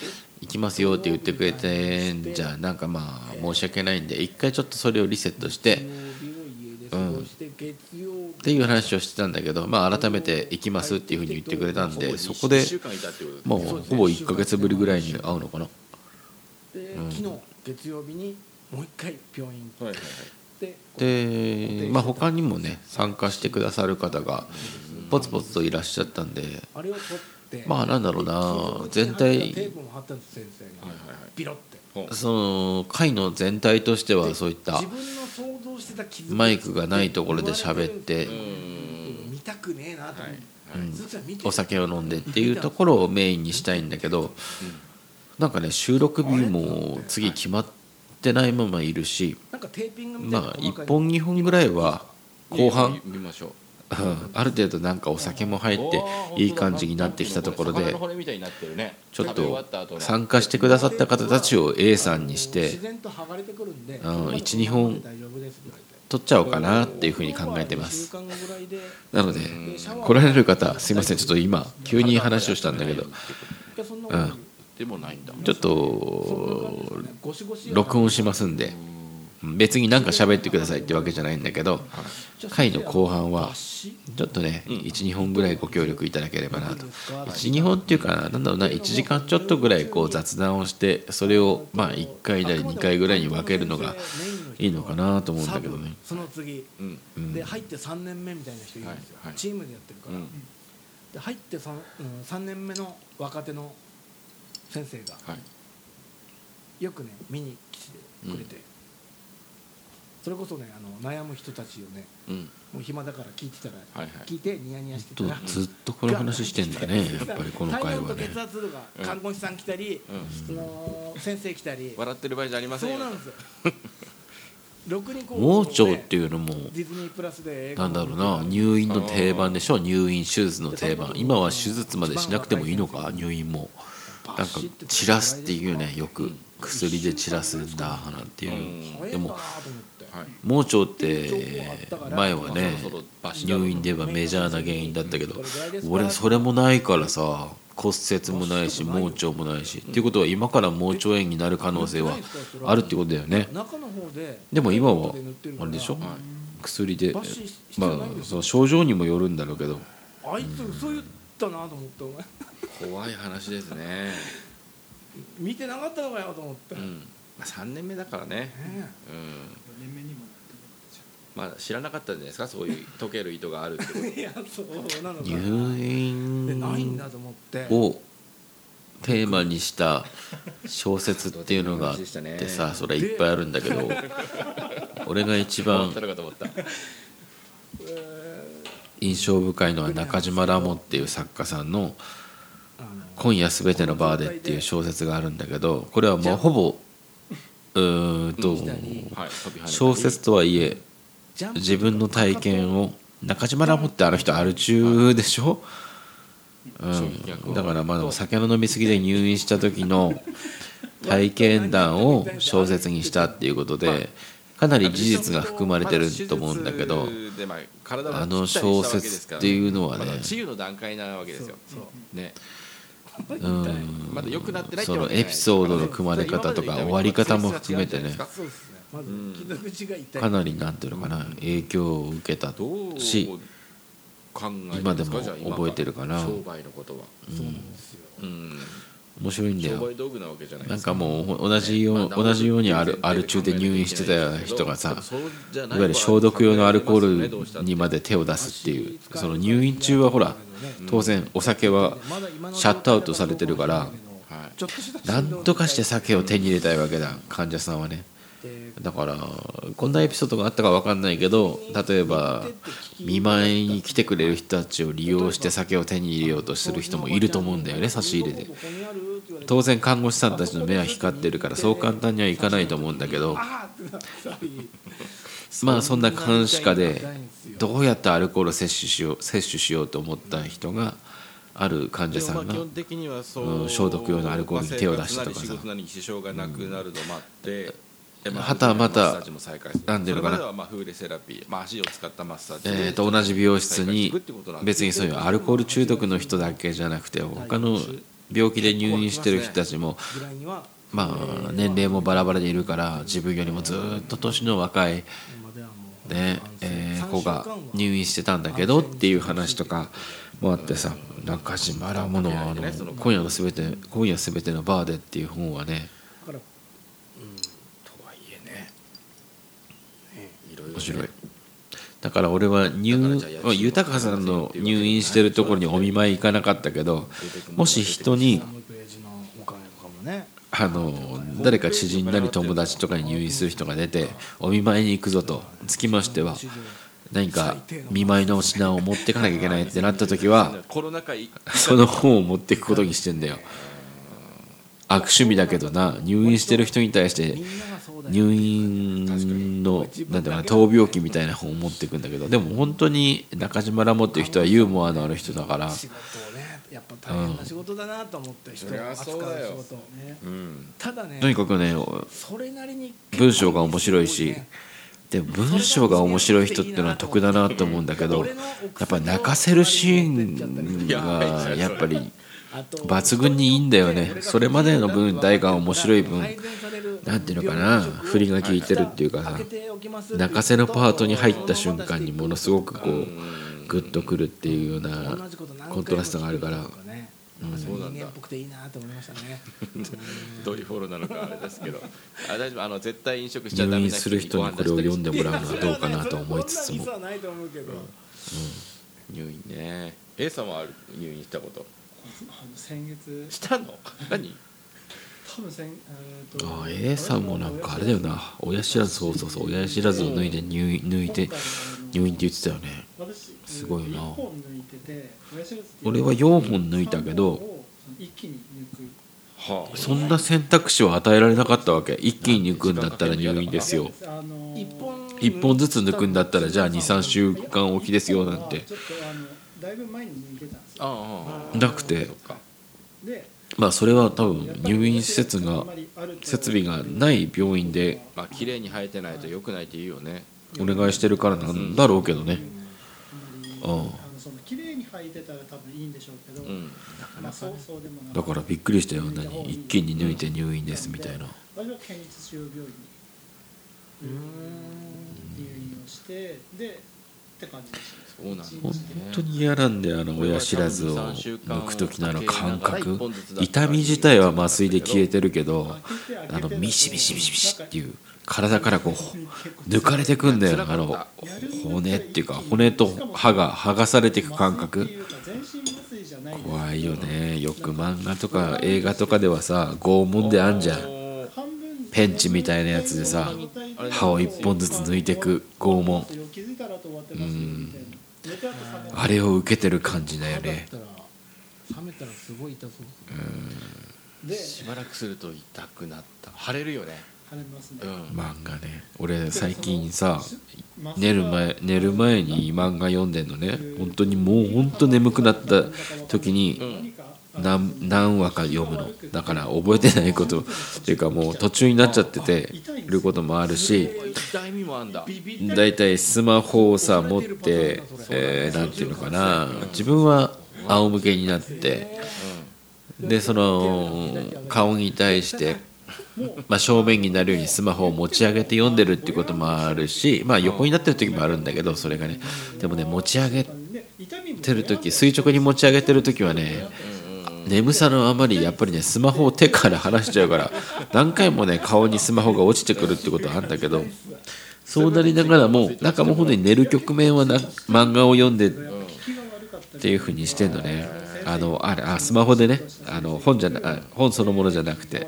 [SPEAKER 2] きますよって言ってくれてんじゃなんかまあ申し訳ないんで一回ちょっとそれをリセットして
[SPEAKER 3] 月曜日を家で過ごして月曜日
[SPEAKER 2] っていう話をしてたんだけどまあ改めて行きますっていうふうに言ってくれたんでそこで
[SPEAKER 1] 1週間いたってことです
[SPEAKER 2] もうほぼ1ヶ月ぶりぐらいに会うのかな。
[SPEAKER 3] で昨日月曜日にもう一回病院行
[SPEAKER 1] はいはいはい
[SPEAKER 3] って
[SPEAKER 2] でまあ他にもね参加してくださる方がポツポツといらっしゃったんで
[SPEAKER 3] って
[SPEAKER 2] まあなんだろうな。全体。
[SPEAKER 3] テープも貼ったんです先生が。
[SPEAKER 1] はいはいはい。
[SPEAKER 3] ピロって。
[SPEAKER 2] その会の全体としてはそういったマイクがないところで喋って
[SPEAKER 1] うん。
[SPEAKER 3] 見たくねえなと思って、
[SPEAKER 2] お酒を飲んでっていうところをメインにしたいんだけどなんかね収録日も次決まってないままいるしまあ
[SPEAKER 3] 細かい
[SPEAKER 2] 1本2本ぐらいは後半。
[SPEAKER 1] 見ましょう
[SPEAKER 2] うん。ある程度なんかお酒も入っていい感じになってきたところ
[SPEAKER 1] 魚
[SPEAKER 2] で
[SPEAKER 1] の骨みたいになってるね。
[SPEAKER 2] ちょっと
[SPEAKER 1] った後の。
[SPEAKER 2] 参加してくださった方たちを A さんにして
[SPEAKER 3] 自然と剥がれてくるんで
[SPEAKER 2] うん
[SPEAKER 3] これ
[SPEAKER 2] 1 2本
[SPEAKER 3] 大丈夫ですっ
[SPEAKER 2] ちゃおうかなっていうふうに考えてます。なので来られる方すいません。ちょっと今急に話をしたんだけど。うん。ちょっと録音しますんで別に何か喋ってくださいってわけじゃないんだけど回の後半はちょっとね12本ぐらいご協力いただければなと。12本っていうかなんだろうな1時間ちょっとぐらいこう雑談をしてそれをまあ1回なり2回ぐらいに分けるのがいいのかなと思うんだけどね。
[SPEAKER 3] その次
[SPEAKER 1] うん
[SPEAKER 2] うん。
[SPEAKER 3] で入って3年目みたいな人いるんですよ、
[SPEAKER 1] はいはい。
[SPEAKER 3] チームでやってるから、
[SPEAKER 1] うん。
[SPEAKER 3] で入って 3,、うん、3年目の若手の先生が
[SPEAKER 1] はい。
[SPEAKER 3] よくね見に来てくれて、それこそねあの悩む人たちをね
[SPEAKER 1] うん。
[SPEAKER 3] もう暇だから聞いてたら、
[SPEAKER 1] はいはい。
[SPEAKER 3] 聞いてニヤニヤして
[SPEAKER 2] と
[SPEAKER 3] たら
[SPEAKER 2] ずっとこの話してんだね やっぱりこの回
[SPEAKER 3] 体温と
[SPEAKER 2] はね
[SPEAKER 3] 血圧とか看護師さん来たり、
[SPEAKER 1] うん。
[SPEAKER 3] その先生来たり、
[SPEAKER 1] 笑ってる場合じゃありませんよ。
[SPEAKER 3] そうなんですよ。ろくにこう
[SPEAKER 2] 盲腸っていうのも
[SPEAKER 3] ディズニープラスで映画
[SPEAKER 2] なんだろうな入院の定番でしょ？入院手術の定番。今は手術までしなくてもいいのか？入院。も。なんか散らすっていうねよく薬で散らすんだなんていう、
[SPEAKER 1] うん。
[SPEAKER 2] でも盲腸って前はね入院ではメジャーな原因だったけど俺それもないからさ骨折もないし盲腸もないし。っていうことは今から盲腸炎になる可能性はあるってことだよね。
[SPEAKER 3] 中の方で
[SPEAKER 2] でも今はあれでしょ？
[SPEAKER 1] はい
[SPEAKER 2] 薬でまあその症状にもよるんだろうけど。
[SPEAKER 3] あいつ嘘言ったなと思ってお前。
[SPEAKER 1] 怖い話ですね。
[SPEAKER 3] 見てなかったのかよと思って、ね
[SPEAKER 1] うん。まあ3年目だからね。うんまあ知らなかったんじゃないですか？そういう溶ける糸があるってこと。
[SPEAKER 3] え いやそうなのかな。ないん
[SPEAKER 2] 院
[SPEAKER 3] だと思って。
[SPEAKER 2] をテーマにした小説っていうのがあってさ それいっぱいあるんだけど 俺が一番印象深いのは中島ラモっていう作家さんの
[SPEAKER 3] あの「
[SPEAKER 2] 今夜すべてのバーで」っていう小説があるんだけどこれはもうほぼうーんと小説とはいえ自分の体験を中島ラモってあの人アル中でしょ、うん、だからまあ酒の飲み過ぎで入院した時の体験談を小説にしたっていうことでかなり事実が含まれてると思うんだけど
[SPEAKER 1] あ
[SPEAKER 2] の小説っていうのはね
[SPEAKER 1] 治癒の段階なわけですよ。ね。
[SPEAKER 2] うん。
[SPEAKER 1] まだ良くなってないって
[SPEAKER 2] そのエピソードの組まれ方とか終わり方も含めてね
[SPEAKER 3] まず傷口が痛い。
[SPEAKER 2] かなりなんていうのかな影響を受けたし
[SPEAKER 1] 考え
[SPEAKER 2] 今でも覚えてるかな。
[SPEAKER 1] 商売のことは。
[SPEAKER 3] そうなんですよ。
[SPEAKER 1] うん。
[SPEAKER 2] 面白いんだ
[SPEAKER 1] 商
[SPEAKER 2] よ
[SPEAKER 1] な
[SPEAKER 2] ん
[SPEAKER 1] か。
[SPEAKER 2] かもう同じよう同じようにアルアル中で入院してた人がさいわ。ゆる消毒用のアルコールにまで手を出すっていうその入院中はほら当然お酒はシャットアウトされてるからなんとかして酒を手に入れたいわけだ。患者さんはねだからこんなエピソードがあったか分かんないけど例えば見舞いに来てくれる人たちを利用して酒を手に入れようとする人もいると思うんだよね差し入れで。当然看護師さんたちの目は光ってるからそう簡単にはいかないと思うんだけど まあそんな監視下でどうやってアルコールを摂取しよう摂取しようと思った人がある患者さんが
[SPEAKER 1] う、
[SPEAKER 2] うん消毒用のアルコールに手を出したとかさ。
[SPEAKER 1] まあ
[SPEAKER 2] はたまた
[SPEAKER 1] マッサージも再開する。
[SPEAKER 2] なんていうのかな？
[SPEAKER 1] それまではまあフーレセラピー、まあ、足を使ったマッサージ。
[SPEAKER 2] えーと同じ美容室に別にそういうアルコール中毒の人だけじゃなくて他の病気で入院してる人たちもまあ年齢もバラバラでいるから自分よりもずっと年の若いねえー子が入院してたんだけどっていう話とかもあってさ中島らものはあの「今夜のすべて今夜すべてのバーで」っていう本はね
[SPEAKER 3] だから
[SPEAKER 1] とはいえねいろいろね
[SPEAKER 2] 面白い。だから俺は入豊さんの入院してるところにお見舞い行かなかったけどもし人にあの誰か知人なり友達とかに入院する人が出てお見舞いに行くぞとつきましては何か見舞いの品を持ってかなきゃいけないってなった時はその本を持っていくことにしてんだよ。悪趣味だけどな入院してる人に対して入院のなんていうかな闘病記みたいな本を持っていくんだけどでも本当に中島ラモっていう人はユーモアのある人だから。
[SPEAKER 3] 仕事をねやっぱ大変な仕事だなと思って人扱う仕事ね。
[SPEAKER 1] うん。
[SPEAKER 3] ただね
[SPEAKER 2] とにかくね
[SPEAKER 3] それなりに
[SPEAKER 2] 文章が面白いしで文章が面白い人っていうのは得だなと思うんだけどやっぱ泣かせるシーンがやっぱり抜群にいいんだよね。それまでの分大が面白い分なんていうのかな振りが効いてるっていうかさ泣かせのパートに入った瞬間にものすごくこうグッとくるっていうようなコントラストがあるから。
[SPEAKER 3] そうなん。だ人間っぽくていいなと思いましたね
[SPEAKER 1] どういうフォローなのかあれですけど。あ大丈夫。あの絶対飲食しちゃダメな
[SPEAKER 2] 入院する人にこれを読んでもらうのはどうかなと思いつつも
[SPEAKER 1] 入院ね A さんはある入院したこと
[SPEAKER 4] あの先月。
[SPEAKER 1] したの？何？
[SPEAKER 4] 多分先えーと
[SPEAKER 2] ああ A さんもなんかあれだよな。親知らずそうそうそう親知らずを脱いで入院抜いて入院って言ってたよね。
[SPEAKER 4] 私
[SPEAKER 2] すごいな。
[SPEAKER 4] 1本抜いてて親知らずって
[SPEAKER 2] 俺は4本抜いたけど
[SPEAKER 4] 三本を一気に抜く。
[SPEAKER 1] はあ
[SPEAKER 2] そんな選択肢を与えられなかったわけ。一気に抜くんだったら入院ですよ。
[SPEAKER 4] あのー
[SPEAKER 3] 一本
[SPEAKER 2] 1本ずつ抜くんだったらじゃあ23週間おきですよなんて。
[SPEAKER 4] ちょっとあのだいぶ前に抜いてた
[SPEAKER 2] なくて。まあそれは多分入院施設が設備がない病院で。
[SPEAKER 1] まあ綺麗に生えてないと良くないって言うよね。
[SPEAKER 2] お願いしてるからなんだろうけどね。うん。
[SPEAKER 4] その綺麗に履いてたら多分いいんでしょうけど、
[SPEAKER 1] うん。
[SPEAKER 4] まあそうそうでもな
[SPEAKER 2] だからびっくりしたよ何一気に抜いて入院ですみたいな。
[SPEAKER 4] 私は県立中央病院に入院をしてでって感じでした。ね
[SPEAKER 1] そうなんだ
[SPEAKER 2] 本当に嫌なんだよあの親知らずを抜く時のあの感覚。痛み自体は麻酔で消えてるけどあのミシミシミシミシっていう体からこう抜かれてくんだよ。あの骨っていうか骨と歯が剥がされていく感覚。怖いよね。よく漫画とか映画とかではさ拷問であんじゃん。ペンチみたいなやつでさ歯を一本ずつ抜いてく拷問。うんあれを受けてる感じだよね。
[SPEAKER 3] 冷めたらすごい痛そう。
[SPEAKER 4] で
[SPEAKER 1] しばらくすると痛くなった。腫れるよね。
[SPEAKER 4] 腫れますね。
[SPEAKER 1] うん。
[SPEAKER 2] 漫画ね。俺最近さ寝る前寝る前に漫画読んでんのね。本当にもう本当眠くなった時に何何話か読むの。だから覚えてないことっていうかもう途中になっちゃっててることもあるし
[SPEAKER 1] 痛みもあんだ
[SPEAKER 2] いたいスマホをさ持ってえーていうのかな。自分は仰向けになってでその顔に対して、まあ、正面になるようにスマホを持ち上げて読んでるっていうこともあるし、まあ、横になってる時もあるんだけどそれがね。でもね持ち上げてる時垂直に持ち上げてる時はね眠さのあまりやっぱりねスマホを手から離しちゃうから何回もね顔にスマホが落ちてくるってことはあるんだけどそうなりながらもなんかもう本当に寝る局面はな漫画を読んでっていうふうにしてんのね。あのあれあスマホでねあの本じゃな本そのものじゃなくて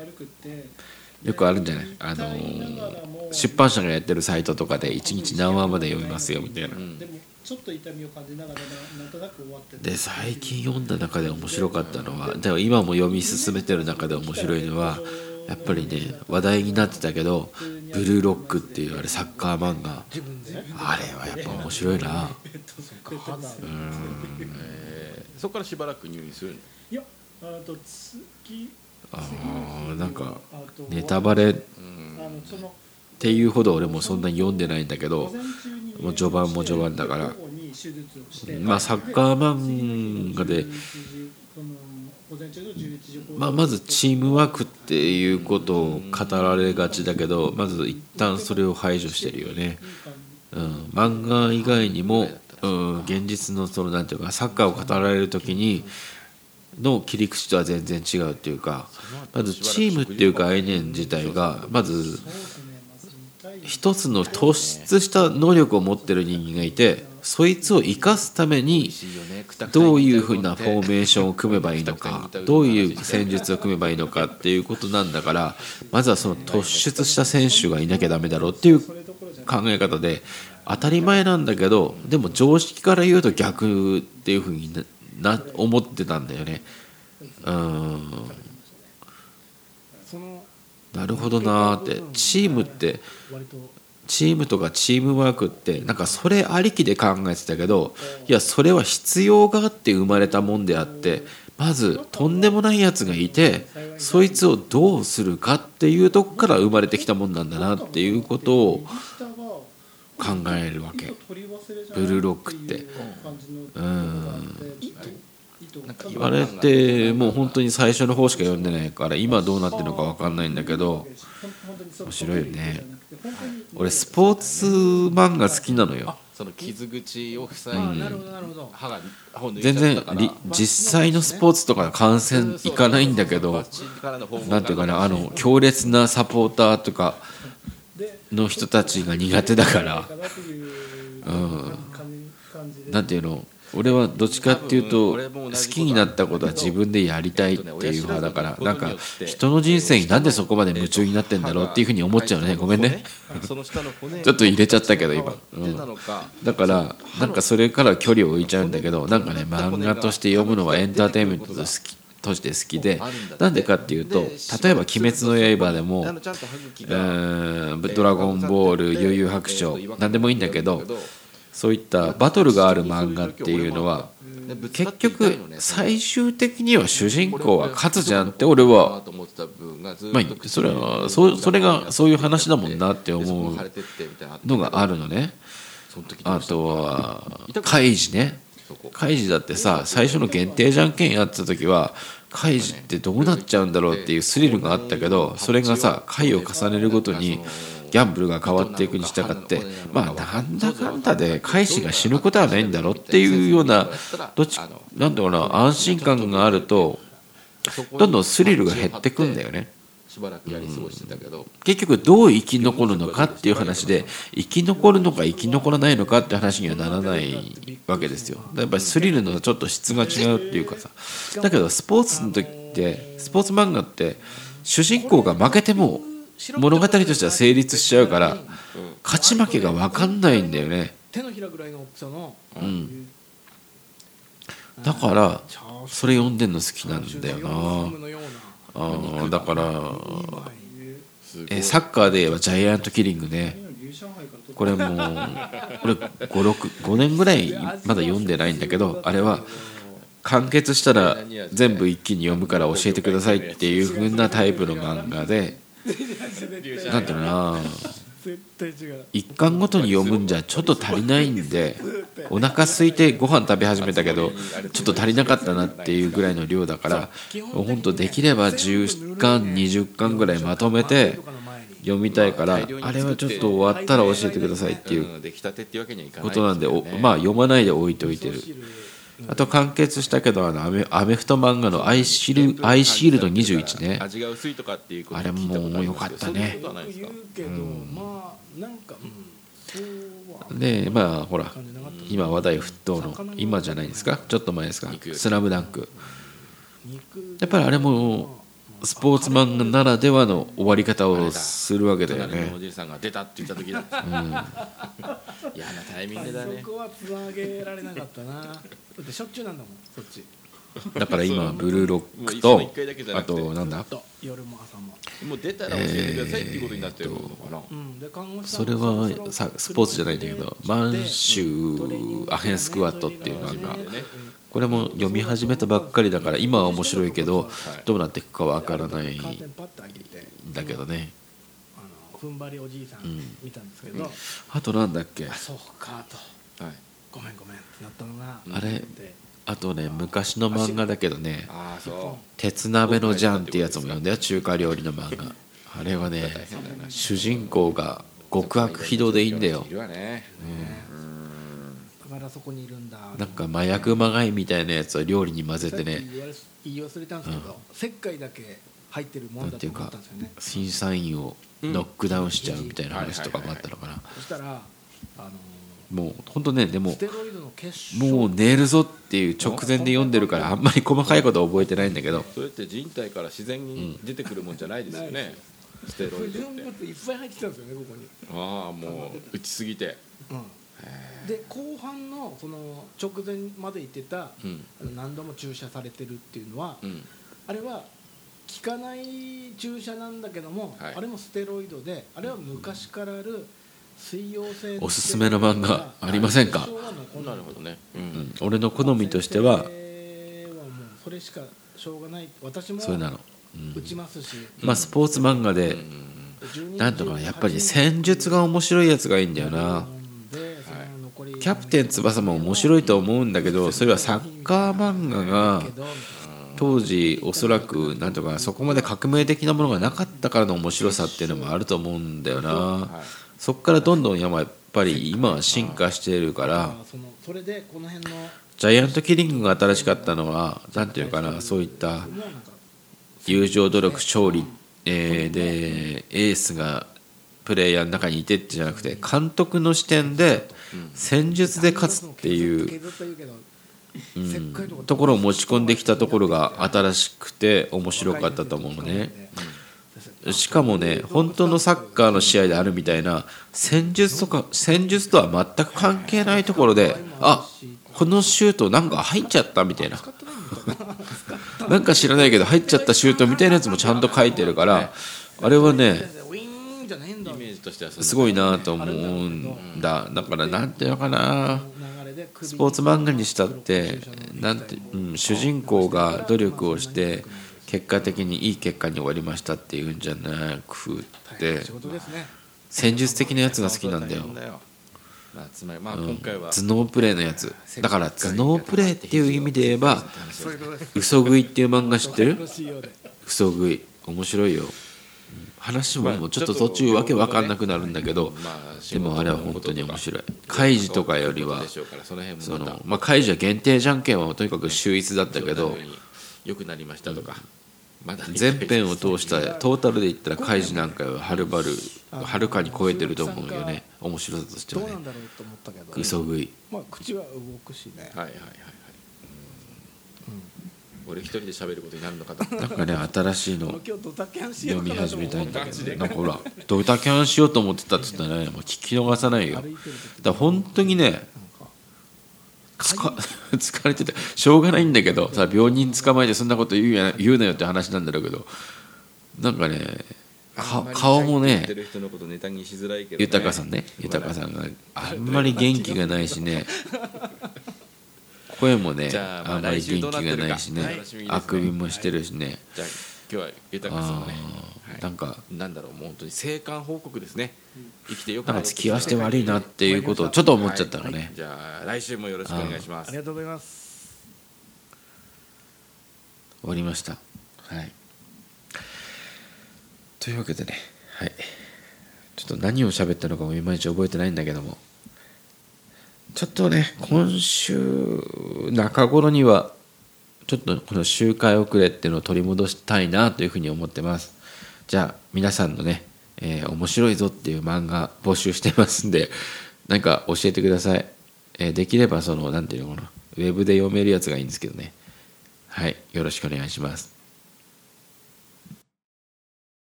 [SPEAKER 2] よくあるんじゃない？あの出版社がやってるサイトとかで1日何話まで読みますよみたいな。
[SPEAKER 4] でもちょっと痛みを感じながらななんとなく終わってて
[SPEAKER 2] で最近読んだ中で面白かったのはでも今も読み進めてる中で面白いのはやっぱりね話題になってたけど「ブルーロック」っていうあれサッカー漫画。あれはやっぱ面白いな。
[SPEAKER 1] そこからしばらく入院するの？
[SPEAKER 4] いやあと月
[SPEAKER 2] あーなんかネタバレっていうほど俺もそんなに読んでないんだけどもう序盤も序盤だから。まあサッカー漫画でまあ、まずチームワークっていうことを語られがちだけどまず一旦それを排除してるよね、うん、漫画以外にも、うん、現実のそのなんていうかサッカーを語られる時にの切り口とは全然違うっていうかまずチームっていう概念自体がまず一つの突出した能力を持ってる人間がいてそいつを生かすためにどういうふうなフォーメーションを組めばいいのかどういう戦術を組めばいいのかっていうことなんだからまずはその突出した選手がいなきゃダメだろうっていう考え方で当たり前なんだけどでも常識から言うと逆っていうふうにな思ってたんだよね。うんなるほどなーって。チームってチームとかチームワークってなんかそれありきで考えてたけどいやそれは必要があって生まれたもんであってまずとんでもないやつがいてそいつをどうするかっていうとこから生まれてきたもんなんだなっていうことを考えるわけ。ブルーロックって。うん。あれってもう本当に最初の方しか読んでないから今どうなってるのか分かんないんだけど面白いよね。俺スポーツ漫画好きなのよ。
[SPEAKER 1] その傷口を塞い
[SPEAKER 3] あ
[SPEAKER 1] で
[SPEAKER 3] なるほどなるほど
[SPEAKER 1] 歯が
[SPEAKER 2] 全然り実際のスポーツとか観戦行かないんだけどなんていうかなあの強烈なサポーターとかの人たちが苦手だから。うん。なんていうの？俺はどっちかっていうと好きになったことは自分でやりたいっていう派だからなんか人の人生になんでそこまで夢中になってんだろうっていうふうに思っちゃうね。ごめんね。ちょっと入れちゃったけど今。
[SPEAKER 1] 出たのか。
[SPEAKER 2] だからなんかそれから距離を置いちゃうんだけどなんかね漫画として読むのはエンターテインメントと好きとして好きでなんでかっていうと例えば「鬼滅の刃」でもドラゴンボール悠々白書何でもいいんだけどそういったバトルがある漫画っていうのは結局最終的には主人公は勝つじゃんって俺は
[SPEAKER 1] と思ってた部分がずっ
[SPEAKER 2] ま
[SPEAKER 1] と
[SPEAKER 2] あそれはそうそれがそういう話だもんなって思うのがあるのね。あとはカイジね。カイジだってさ最初の限定じゃんけんやってた時はカイジってどうなっちゃうんだろうっていうスリルがあったけどそれがさ回を重ねるごとにギャンブルが変わっていくに従ってまあなんだかんだでカイジが死ぬことはないんだろうっていうようなどっちなんだろうな安心感があるとどんどんスリルが減ってくんだよね。
[SPEAKER 1] しばらくやり過ごしてたけど。
[SPEAKER 2] 結局どう生き残るのかっていう話で生き残るのか生き残らないのかって話にはならないわけですよ。やっぱりスリルのちょっと質が違うっていうかさ。だけどスポーツの時ってスポーツ漫画って主人公が負けても物語としては成立しちゃうから勝ち負けが分かんないんだよね。
[SPEAKER 3] 手のひらぐらいの大きさの。
[SPEAKER 2] うん。だからそれ読んでんの好きなんだよな。あーだからえサッカーで言えばジャイアントキリングね。これもう俺565年ぐらいまだ読んでないんだけどあれは完結したら全部一気に読むから教えてくださいっていう風なタイプの漫画でなんていうな。一巻ごとに読むんじゃちょっと足りないんでお腹空いてご飯食べ始めたけどちょっと足りなかったなっていうぐらいの量だから本当できれば10巻20巻ぐらいまとめて読みたいからあれはちょっと終わったら教えてくださいっていうことなんでまあ読まないで置いておいてるあと完結したけどあのアメアメフト漫画のアイシールアイシールド21ね。
[SPEAKER 1] 味が薄いとかっていうこと
[SPEAKER 2] あれも良かったね。
[SPEAKER 1] で
[SPEAKER 3] まあなんか、うん、そうは
[SPEAKER 2] でまあほら今話題沸騰の今じゃないですか？ちょっと前ですか「スラムダンク。
[SPEAKER 3] 肉。
[SPEAKER 2] やっぱりあれもスポーツ漫画ならではの終わり方をするわけだよね。
[SPEAKER 1] おじいさんが出たって言った時だ。嫌なタイミングだね。
[SPEAKER 3] そこはつなげられなかったなだってしょっちゅうなんだもん。そっち。
[SPEAKER 2] だから今ブルーロックと
[SPEAKER 1] の一回だけじゃな
[SPEAKER 2] あ
[SPEAKER 1] くて。
[SPEAKER 2] となんだ？
[SPEAKER 3] と夜も朝も。
[SPEAKER 1] もう出たら教えてくださいっていうことになってるのかな、
[SPEAKER 2] それはさスポーツじゃないんだけど満州アヘンスクワットっていう漫画これも読み始めたばっかりだから今は面白いけどどうなっていくかわからない
[SPEAKER 3] カーテンパッと開けて
[SPEAKER 2] んだけどね。
[SPEAKER 3] あの踏ん張りおじいさん見たんですけど、
[SPEAKER 2] あとなんだっけ？
[SPEAKER 3] あそうかと。
[SPEAKER 1] はい、
[SPEAKER 3] ごめんごめんってなったのが
[SPEAKER 2] あれ
[SPEAKER 3] で
[SPEAKER 2] あとね昔の漫画だけどね
[SPEAKER 1] ああそ「
[SPEAKER 2] 鉄鍋のジャン」っていうやつも読んだよ中華料理の漫画。あれはね主人公が極悪非道でいいんだよ。
[SPEAKER 3] だからそこにいるん。だ
[SPEAKER 2] なんか麻薬まがいみたいなやつを料理に混ぜてね。
[SPEAKER 3] き言い忘れたんですけど、石灰だけ入ってるもだと思
[SPEAKER 2] なんんていうか
[SPEAKER 3] ったんですよね
[SPEAKER 2] 審査員をノックダウンしちゃうみたいな話とかもあったのかな。
[SPEAKER 3] そしたらあの
[SPEAKER 2] もう本当ねでも
[SPEAKER 3] ステロイドの結晶。
[SPEAKER 2] もう寝るぞっていう直前で読んでるからあんまり細かいことは覚えてないんだけど。
[SPEAKER 1] それって人体から自然に出てくるもんじゃないですよね、ステロイドって。
[SPEAKER 3] 全部いっぱい入ってきたんですよねここに、
[SPEAKER 1] ああもう打ちすぎて。
[SPEAKER 3] うん、で後半のその直前まで言ってた、
[SPEAKER 1] うん。
[SPEAKER 3] 何度も注射されてるっていうのは、
[SPEAKER 1] うん。
[SPEAKER 3] あれは効かない注射なんだけども、
[SPEAKER 1] はい。
[SPEAKER 3] あれもステロイドであれは昔からある
[SPEAKER 2] おすすめの漫画ありませんか
[SPEAKER 1] なるほどね、う
[SPEAKER 2] うん。ん俺の好みとしては
[SPEAKER 3] それはもうそれしかしょうがない。私も
[SPEAKER 2] それなの、うん
[SPEAKER 3] 打ちますし、
[SPEAKER 2] まあスポーツ漫画で
[SPEAKER 3] 12
[SPEAKER 2] なんとかやっぱり戦術が面白いやつがいいんだよな。キャプテン翼も面白いと思うんだけどそれはサッカー漫画が当時おそらくなんとかそこまで革命的なものがなかったからの面白さっていうのもあると思うんだよなそこからどんどんやっぱり今は進化しているから
[SPEAKER 3] あそのそれでこの辺の
[SPEAKER 2] ジャイアントキリングが新しかったのは何ていうかなそういった友情努力勝利、えーでエースがプレイヤーの中にいてってじゃなくて監督の視点で戦術で勝つっていう
[SPEAKER 3] う
[SPEAKER 2] ん
[SPEAKER 3] と
[SPEAKER 2] ころを持ち込んできたところが新しくて面白かったと思うのねしかもね本当のサッカーの試合であるみたいな戦術とか戦術とは全く関係ないところであこのシュートなんか入っちゃったみたいな。なんか知らないけど入っちゃったシュートみたいなやつもちゃんと書いてるからあれはねすごいなと思うんだだからなんていうのかな。スポーツ漫画にしたってなんて、うん、主人公が努力をして結果的にいい結果に終わりましたっていうんじゃなくて戦術的なやつが好きなんだよ。
[SPEAKER 1] まあ、つまりまあ
[SPEAKER 2] うん。
[SPEAKER 1] 今回は、
[SPEAKER 2] 頭脳プレイのやつ。だから頭脳プレイっていう意味で言えば
[SPEAKER 3] そういうことです「
[SPEAKER 2] 嘘食い」っていう漫画知ってる？嘘食い。面白いよ。うん話ももうちょっと途中わけわかんなくなるんだけど
[SPEAKER 1] まあ
[SPEAKER 2] でもあれは本当に面白い。カイジとかよりは
[SPEAKER 1] そのま
[SPEAKER 2] あカイジは限定じゃんけんはとにかく秀逸だったけど
[SPEAKER 1] 良くなりましたとか、まだ
[SPEAKER 2] 全編を通したトータルで言ったらカイジなんかははるばるはるかに超えてると思うよね。面白さとしてはね。
[SPEAKER 3] どうなんだろうと思ったけど。
[SPEAKER 2] 嘘食い。
[SPEAKER 3] まあ口は動くしね。
[SPEAKER 1] はいはいはいはい、俺一人で喋ることになるのかと。
[SPEAKER 2] なんかね新しいの読み始めたいんだ
[SPEAKER 3] けど
[SPEAKER 2] けどなんかほらドタキャンしようと思ってたって言ったらねもう聞き逃さないよ。だ本当にね 疲れててしょうがないんだけどさ病人捕まえてそんなこと言うや言うなよって話なんだろうけどなんかねか顔もね豊さんね豊さんがあんまり元気がないしね声もね
[SPEAKER 1] あ
[SPEAKER 2] んまり元気がないしねあくびもしてるしね
[SPEAKER 1] 今日は豊さんのね、
[SPEAKER 2] あー。なんか。
[SPEAKER 1] なんだろうもう本当に生還報告ですね。生きてよく
[SPEAKER 2] なんか付き合わせて悪いなっていうことをちょっと思っちゃったのね。
[SPEAKER 1] じゃあ来週もよろしくお願いします。
[SPEAKER 3] ありがとうございます。
[SPEAKER 2] 終わりました。はい。というわけでね。はい。ちょっと何を喋ったのかもいまいち覚えてないんだけども。ちょっとね今週中頃にはちょっとこの周回遅れっていうのを取り戻したいなというふうに思ってます。じゃあ皆さんのね、えー面白いぞっていう漫画募集してますんでなんか教えてください、えーできればその何ていうのかな。ウェブで読めるやつがいいんですけどね。はい。よろしくお願いします。